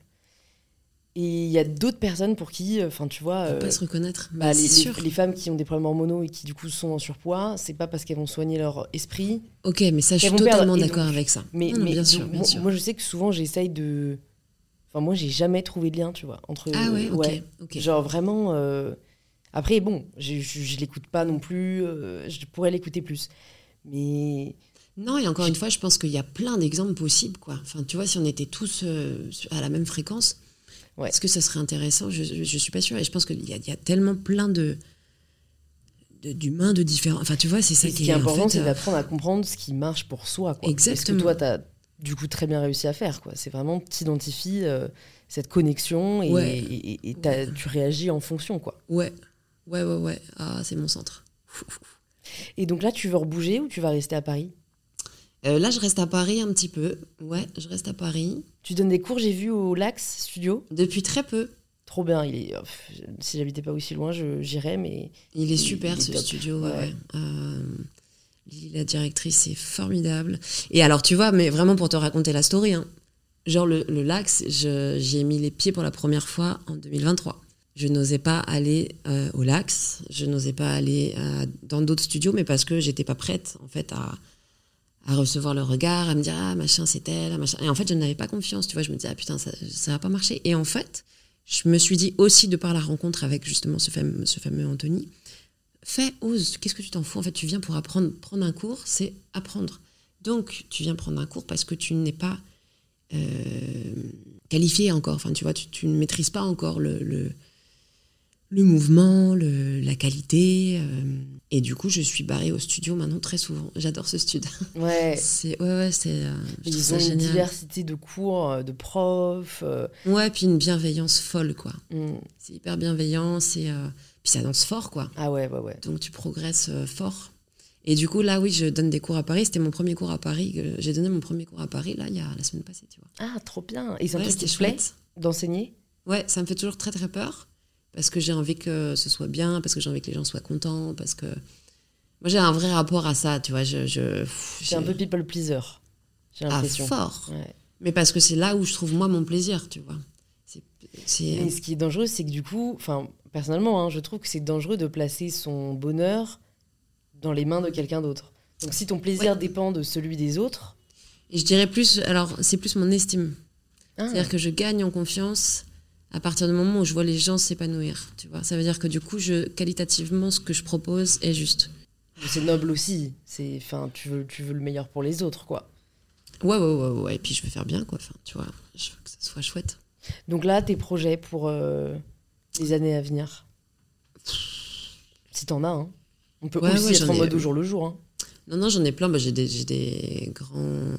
Speaker 1: Et il y a d'autres personnes pour qui, enfin, tu vois,
Speaker 2: faut
Speaker 1: euh,
Speaker 2: pas se reconnaître.
Speaker 1: bah, les, femmes qui ont des problèmes hormonaux et qui du coup sont en surpoids, c'est pas parce qu'elles vont soigner leur esprit,
Speaker 2: Ok, mais ça, je suis totalement d'accord avec ça.
Speaker 1: mais,
Speaker 2: Non, non,
Speaker 1: mais
Speaker 2: bien
Speaker 1: donc,
Speaker 2: sûr, bien
Speaker 1: moi,
Speaker 2: sûr.
Speaker 1: moi, je sais que souvent j'essaye de, enfin moi j'ai jamais trouvé de lien, tu vois, entre
Speaker 2: ah ouais, ok.
Speaker 1: ouais.
Speaker 2: ok.
Speaker 1: Genre vraiment. euh, Après, bon, je, je l'écoute pas non plus. euh, je pourrais l'écouter plus. Mais.
Speaker 2: Non, et encore une fois, je pense qu'il y a plein d'exemples possibles, quoi. Enfin, tu vois, si on était tous euh, à la même fréquence,
Speaker 1: Ouais.
Speaker 2: est-ce que ça serait intéressant? Je, je suis pas sûre. Et je pense qu'il y a, il y a tellement plein de de- d'humains de différents. Enfin, tu vois, c'est ça
Speaker 1: et
Speaker 2: qui
Speaker 1: qui est important,
Speaker 2: fait,
Speaker 1: c'est
Speaker 2: euh,
Speaker 1: d'apprendre à comprendre ce qui marche pour soi. Quoi.
Speaker 2: Exactement.
Speaker 1: Et ce que toi, tu as du coup très bien réussi à faire. quoi. C'est vraiment, tu identifies cette connexion et,
Speaker 2: Ouais.
Speaker 1: et- et- et t'as- tu réagis en fonction. quoi.
Speaker 2: Ouais, ouais, ouais, ouais. Ah, c'est mon centre.
Speaker 1: Et donc là, tu veux rebouger ou tu vas rester à Paris?
Speaker 2: Euh, là, je reste à Paris un petit peu. Ouais, je reste à Paris
Speaker 1: Tu donnes des cours, j'ai vu, au Lax Studio?
Speaker 2: depuis très peu.
Speaker 1: Trop bien. Il est, si j'habitais pas aussi loin, j'irais, mais
Speaker 2: Il est super
Speaker 1: il est
Speaker 2: ce
Speaker 1: top.
Speaker 2: studio.
Speaker 1: Ouais.
Speaker 2: Euh, la directrice, c'est formidable. Et alors, tu vois, mais vraiment pour te raconter la story, hein, genre le, le Lax, j'y ai mis les pieds pour la première fois en 2023. Je n'osais pas aller euh, au Lax, je n'osais pas aller euh, dans d'autres studios, mais parce que j'étais pas prête en fait à, à recevoir le regard, à me dire ah machin c'est elle, ah, machin. Et en fait, je n'avais pas confiance, tu vois. Je me disais ah putain ça, ça va pas marcher. Et en fait, je me suis dit aussi de par la rencontre avec justement ce fameux, ce fameux Anthony, fais, ose, qu'est-ce que tu t'en fous? En fait, tu viens pour apprendre, prendre un cours, c'est apprendre. Donc, tu viens prendre un cours parce que tu n'es pas euh, qualifié encore. Enfin, tu vois, tu, ne maîtrises pas encore le, le mouvement, le, la qualité. euh, et du coup, je suis barrée au studio maintenant très souvent. J'adore ce studio.
Speaker 1: ouais. *laughs*
Speaker 2: C'est ouais, ouais, c'est. euh,
Speaker 1: Ils
Speaker 2: ça
Speaker 1: ont une
Speaker 2: génial.
Speaker 1: diversité de cours, euh, de profs. euh,
Speaker 2: Ouais, puis une bienveillance folle, quoi.
Speaker 1: hmm.
Speaker 2: C'est hyper bienveillant, c'est. Puis ça danse fort, quoi.
Speaker 1: Ah ouais, ouais, ouais.
Speaker 2: Donc tu progresses fort. Et du coup, là, oui, je donne des cours à Paris. C'était mon premier cours à Paris. J'ai donné mon premier cours à Paris, là, il y a la semaine passée, tu vois.
Speaker 1: Ah, trop bien. Et c'est un
Speaker 2: Ouais,
Speaker 1: plaît
Speaker 2: chouette.
Speaker 1: d'enseigner?
Speaker 2: Ouais, ça me fait toujours très, très peur. Parce que j'ai envie que ce soit bien, parce que j'ai envie que les gens soient contents, parce que. Moi, j'ai un vrai rapport à ça, tu vois. Je, je,
Speaker 1: un peu people pleaser, j'ai l'impression.
Speaker 2: fort.
Speaker 1: Ouais.
Speaker 2: Mais parce que c'est là où je trouve, moi, mon plaisir, tu vois. C'est.
Speaker 1: ce qui est dangereux, c'est que du coup, enfin, personnellement, hein, je trouve que c'est dangereux de placer son bonheur dans les mains de quelqu'un d'autre. Donc si ton plaisir
Speaker 2: Ouais.
Speaker 1: dépend de celui des autres,
Speaker 2: Et je dirais plus. Alors, c'est plus mon estime.
Speaker 1: ah,
Speaker 2: C'est-à-dire que je gagne en confiance à partir du moment où je vois les gens s'épanouir. Tu vois, ça veut dire que du coup, je, qualitativement, ce que je propose est juste.
Speaker 1: c'est noble aussi. C'est, enfin, tu veux, tu veux le meilleur pour les autres, quoi.
Speaker 2: Ouais, ouais, ouais, ouais. Et puis je veux faire bien, quoi. Enfin, tu vois, je veux que ça soit chouette.
Speaker 1: Donc là, tes projets pour euh, les années à venir, si t'en as, hein. On peut
Speaker 2: Ouais,
Speaker 1: aussi
Speaker 2: ouais,
Speaker 1: être en
Speaker 2: ai-
Speaker 1: mode au jour le jour. Hein.
Speaker 2: Non, non, j'en ai plein. Bah, j'ai des, j'ai des grands,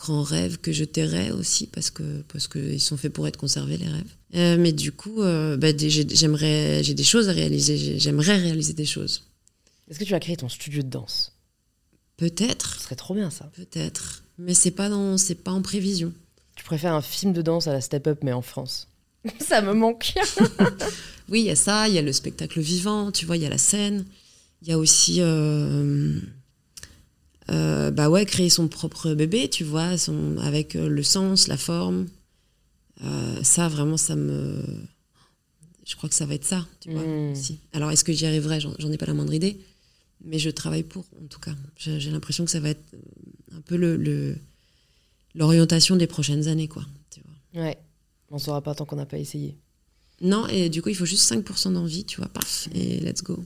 Speaker 2: grands rêves que je tairai aussi parce que parce que ils sont faits pour être conservés les rêves. Euh, mais du coup, euh, bah, j'aimerais, j'ai des choses à réaliser. J'ai- J'aimerais réaliser des choses.
Speaker 1: Est-ce que tu vas créer ton studio de danse?
Speaker 2: Peut-être,
Speaker 1: Ce serait trop bien ça.
Speaker 2: peut-être. Mais c'est pas dans, c'est pas en prévision.
Speaker 1: Tu préfères un film de danse à la Step Up, mais en France? *laughs* Ça me manque.
Speaker 2: Oui, il y a ça, il y a le spectacle vivant, tu vois, il y a la scène. Il y a aussi, euh, euh, bah ouais, créer son propre bébé, tu vois, son, avec euh, le sens, la forme. Euh, ça, vraiment, ça me. Je crois que ça va être ça, tu vois.
Speaker 1: Mm.
Speaker 2: aussi. Alors, est-ce que j'y arriverai? J'en ai pas la moindre idée. Mais je travaille pour, en tout cas. J'ai l'impression que ça va être un peu le- le- l'orientation des prochaines années, quoi. Tu vois.
Speaker 1: Ouais. On saura pas tant qu'on n'a pas essayé.
Speaker 2: Non, et du coup, il faut juste 5% d'envie, tu vois, paf, et let's go.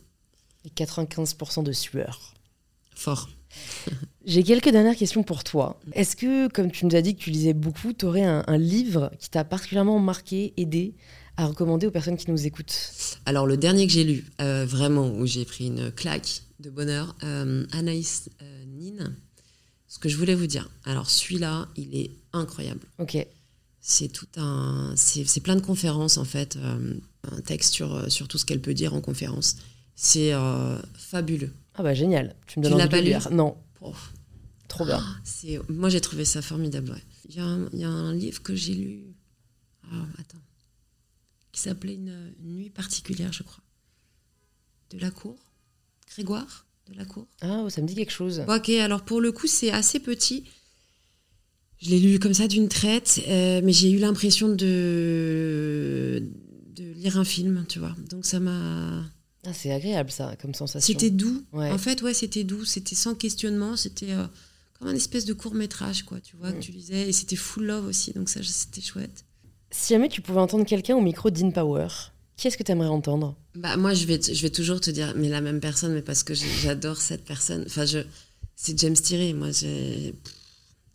Speaker 1: Et 95% de sueur.
Speaker 2: Fort.
Speaker 1: J'ai quelques dernières questions pour toi. Est-ce que, comme tu nous as dit que tu lisais beaucoup, tu aurais un, un livre qui t'a particulièrement marqué, aidé, à recommander aux personnes qui nous écoutent?
Speaker 2: Alors, le dernier que j'ai lu, euh, vraiment, où j'ai pris une claque de bonheur, euh, Anaïs euh, Nin, ce que je voulais vous dire. Alors, celui-là, il est incroyable.
Speaker 1: Ok.
Speaker 2: C'est tout un. C'est c'est plein de conférences, en fait. euh, un texte sur, sur tout ce qu'elle peut dire en conférence. C'est fabuleux.
Speaker 1: Ah bah génial. Tu me
Speaker 2: Tu
Speaker 1: donnes
Speaker 2: l'as
Speaker 1: envie de
Speaker 2: pas
Speaker 1: le
Speaker 2: lu
Speaker 1: lire. Non,
Speaker 2: Oh,
Speaker 1: trop bien.
Speaker 2: c'est- moi, j'ai trouvé ça formidable. ouais. Il y, a un- il y a un livre que j'ai lu. Ah, attends. Qui s'appelait une, une nuit particulière, je crois. De la cour Grégoire De la cour
Speaker 1: Ah, ça me dit quelque chose.
Speaker 2: Ok, alors pour le coup, c'est assez petit. Je l'ai lu comme ça d'une traite, euh, mais j'ai eu l'impression de, de lire un film, tu vois. Donc ça m'a.
Speaker 1: Ah, c'est agréable ça, comme sensation.
Speaker 2: C'était doux.
Speaker 1: Ouais.
Speaker 2: En fait, ouais, c'était doux. C'était sans questionnement. C'était euh, comme un espèce de court métrage, quoi, tu vois,
Speaker 1: Mm.
Speaker 2: que tu lisais. Et c'était full love aussi, donc ça, c'était chouette.
Speaker 1: Si jamais tu pouvais entendre quelqu'un au micro d'InPower, qui est-ce que tu aimerais entendre?
Speaker 2: Bah, moi, je vais, je vais toujours te dire, mais la même personne, mais parce que j'adore cette personne. Enfin, je, c'est James Thierry. Moi, j'ai.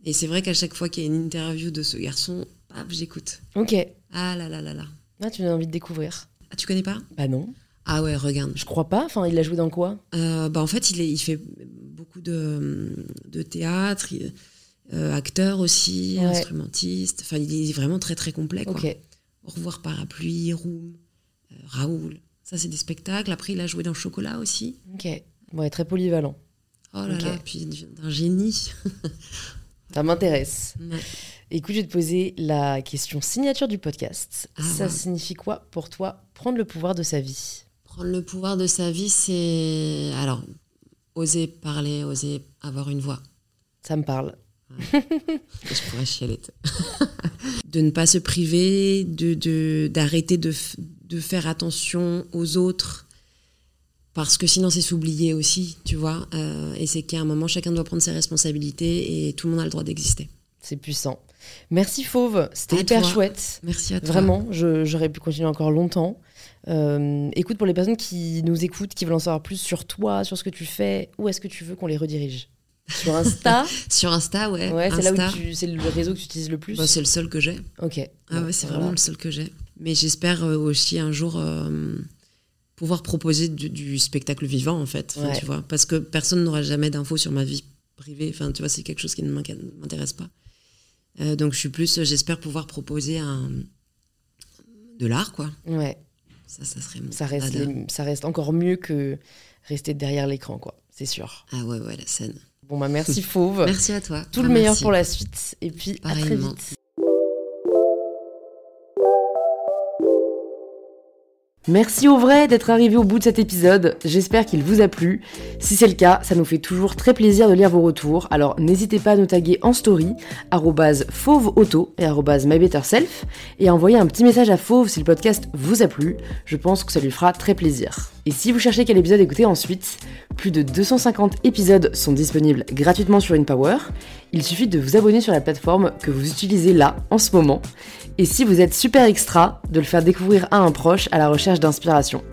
Speaker 2: Et c'est vrai qu'à chaque fois qu'il y a une interview de ce garçon, j'écoute.
Speaker 1: Ok.
Speaker 2: Ah là là là là.
Speaker 1: Ah, tu as envie de découvrir
Speaker 2: Ah, tu connais pas?
Speaker 1: Bah non.
Speaker 2: Ah ouais, regarde.
Speaker 1: Je crois pas. Enfin, il a joué dans quoi?
Speaker 2: Euh, bah, en fait, il, est, il fait beaucoup de, de théâtre, il- euh, acteur aussi,
Speaker 1: Ouais.
Speaker 2: instrumentiste. Enfin, il est vraiment très très complet. Quoi. Au revoir Parapluie, Room, euh, Raoul. Ça, c'est des spectacles. Après, il a joué dans Chocolat aussi.
Speaker 1: Ok. Ouais, très polyvalent.
Speaker 2: Oh là
Speaker 1: Ok.
Speaker 2: là, puis d'un génie. *laughs*
Speaker 1: Ça m'intéresse.
Speaker 2: Ouais.
Speaker 1: Écoute, je vais te poser la question signature du podcast.
Speaker 2: Ah,
Speaker 1: ça
Speaker 2: ouais.
Speaker 1: signifie quoi pour toi prendre le pouvoir de sa vie?
Speaker 2: Prendre le pouvoir de sa vie, c'est. Alors, oser parler, oser avoir une voix.
Speaker 1: Ça me parle. *laughs*
Speaker 2: Je pourrais chialer. *laughs* de ne pas se priver, de de- d'arrêter de, f- de faire attention aux autres, parce que sinon c'est s'oublier aussi, tu vois. Euh, et c'est qu'à un moment, chacun doit prendre ses responsabilités et tout le monde a le droit d'exister.
Speaker 1: C'est puissant. Merci Fauve, c'était hyper
Speaker 2: toi.
Speaker 1: chouette.
Speaker 2: Merci à toi.
Speaker 1: Vraiment, j'aurais pu continuer encore longtemps. Euh, écoute, pour les personnes qui nous écoutent, qui veulent en savoir plus sur toi, sur ce que tu fais, où est-ce que tu veux qu'on les redirige? Sur Insta? *laughs*
Speaker 2: Sur Insta, ouais.
Speaker 1: Ouais, c'est là où tu, c'est le réseau que tu utilises le plus?
Speaker 2: bah, c'est le seul que j'ai.
Speaker 1: ok.
Speaker 2: Ah ouais, c'est
Speaker 1: voilà.
Speaker 2: vraiment le seul que j'ai. Mais j'espère euh, aussi un jour euh, pouvoir proposer du, du spectacle vivant, en fait. Enfin,
Speaker 1: Ouais.
Speaker 2: tu vois, parce que personne n'aura jamais d'infos sur ma vie privée. Enfin, tu vois, c'est quelque chose qui ne m'intéresse pas. Euh, donc, je suis plus, j'espère pouvoir proposer un, de l'art, quoi.
Speaker 1: Ouais,
Speaker 2: Ça, ça serait
Speaker 1: ça reste, les- ça reste encore mieux que rester derrière l'écran, quoi. C'est sûr.
Speaker 2: Ah ouais, ouais, la scène.
Speaker 1: Bon, bah merci *laughs* Fauve.
Speaker 2: Merci à toi.
Speaker 1: Tout le meilleur
Speaker 2: merci.
Speaker 1: pour la suite. Et puis, à très vite. Merci au vrai d'être arrivé au bout de cet épisode, j'espère qu'il vous a plu. Si c'est le cas, ça nous fait toujours très plaisir de lire vos retours, alors n'hésitez pas à nous taguer en story, fauveauto et mybetterself, et à envoyer un petit message à Fauve si le podcast vous a plu, je pense que ça lui fera très plaisir. Et si vous cherchez quel épisode écouter ensuite, plus de 250 épisodes sont disponibles gratuitement sur InPower, il suffit de vous abonner sur la plateforme que vous utilisez là en ce moment. Et si vous êtes super extra, de le faire découvrir à un proche à la recherche d'inspiration.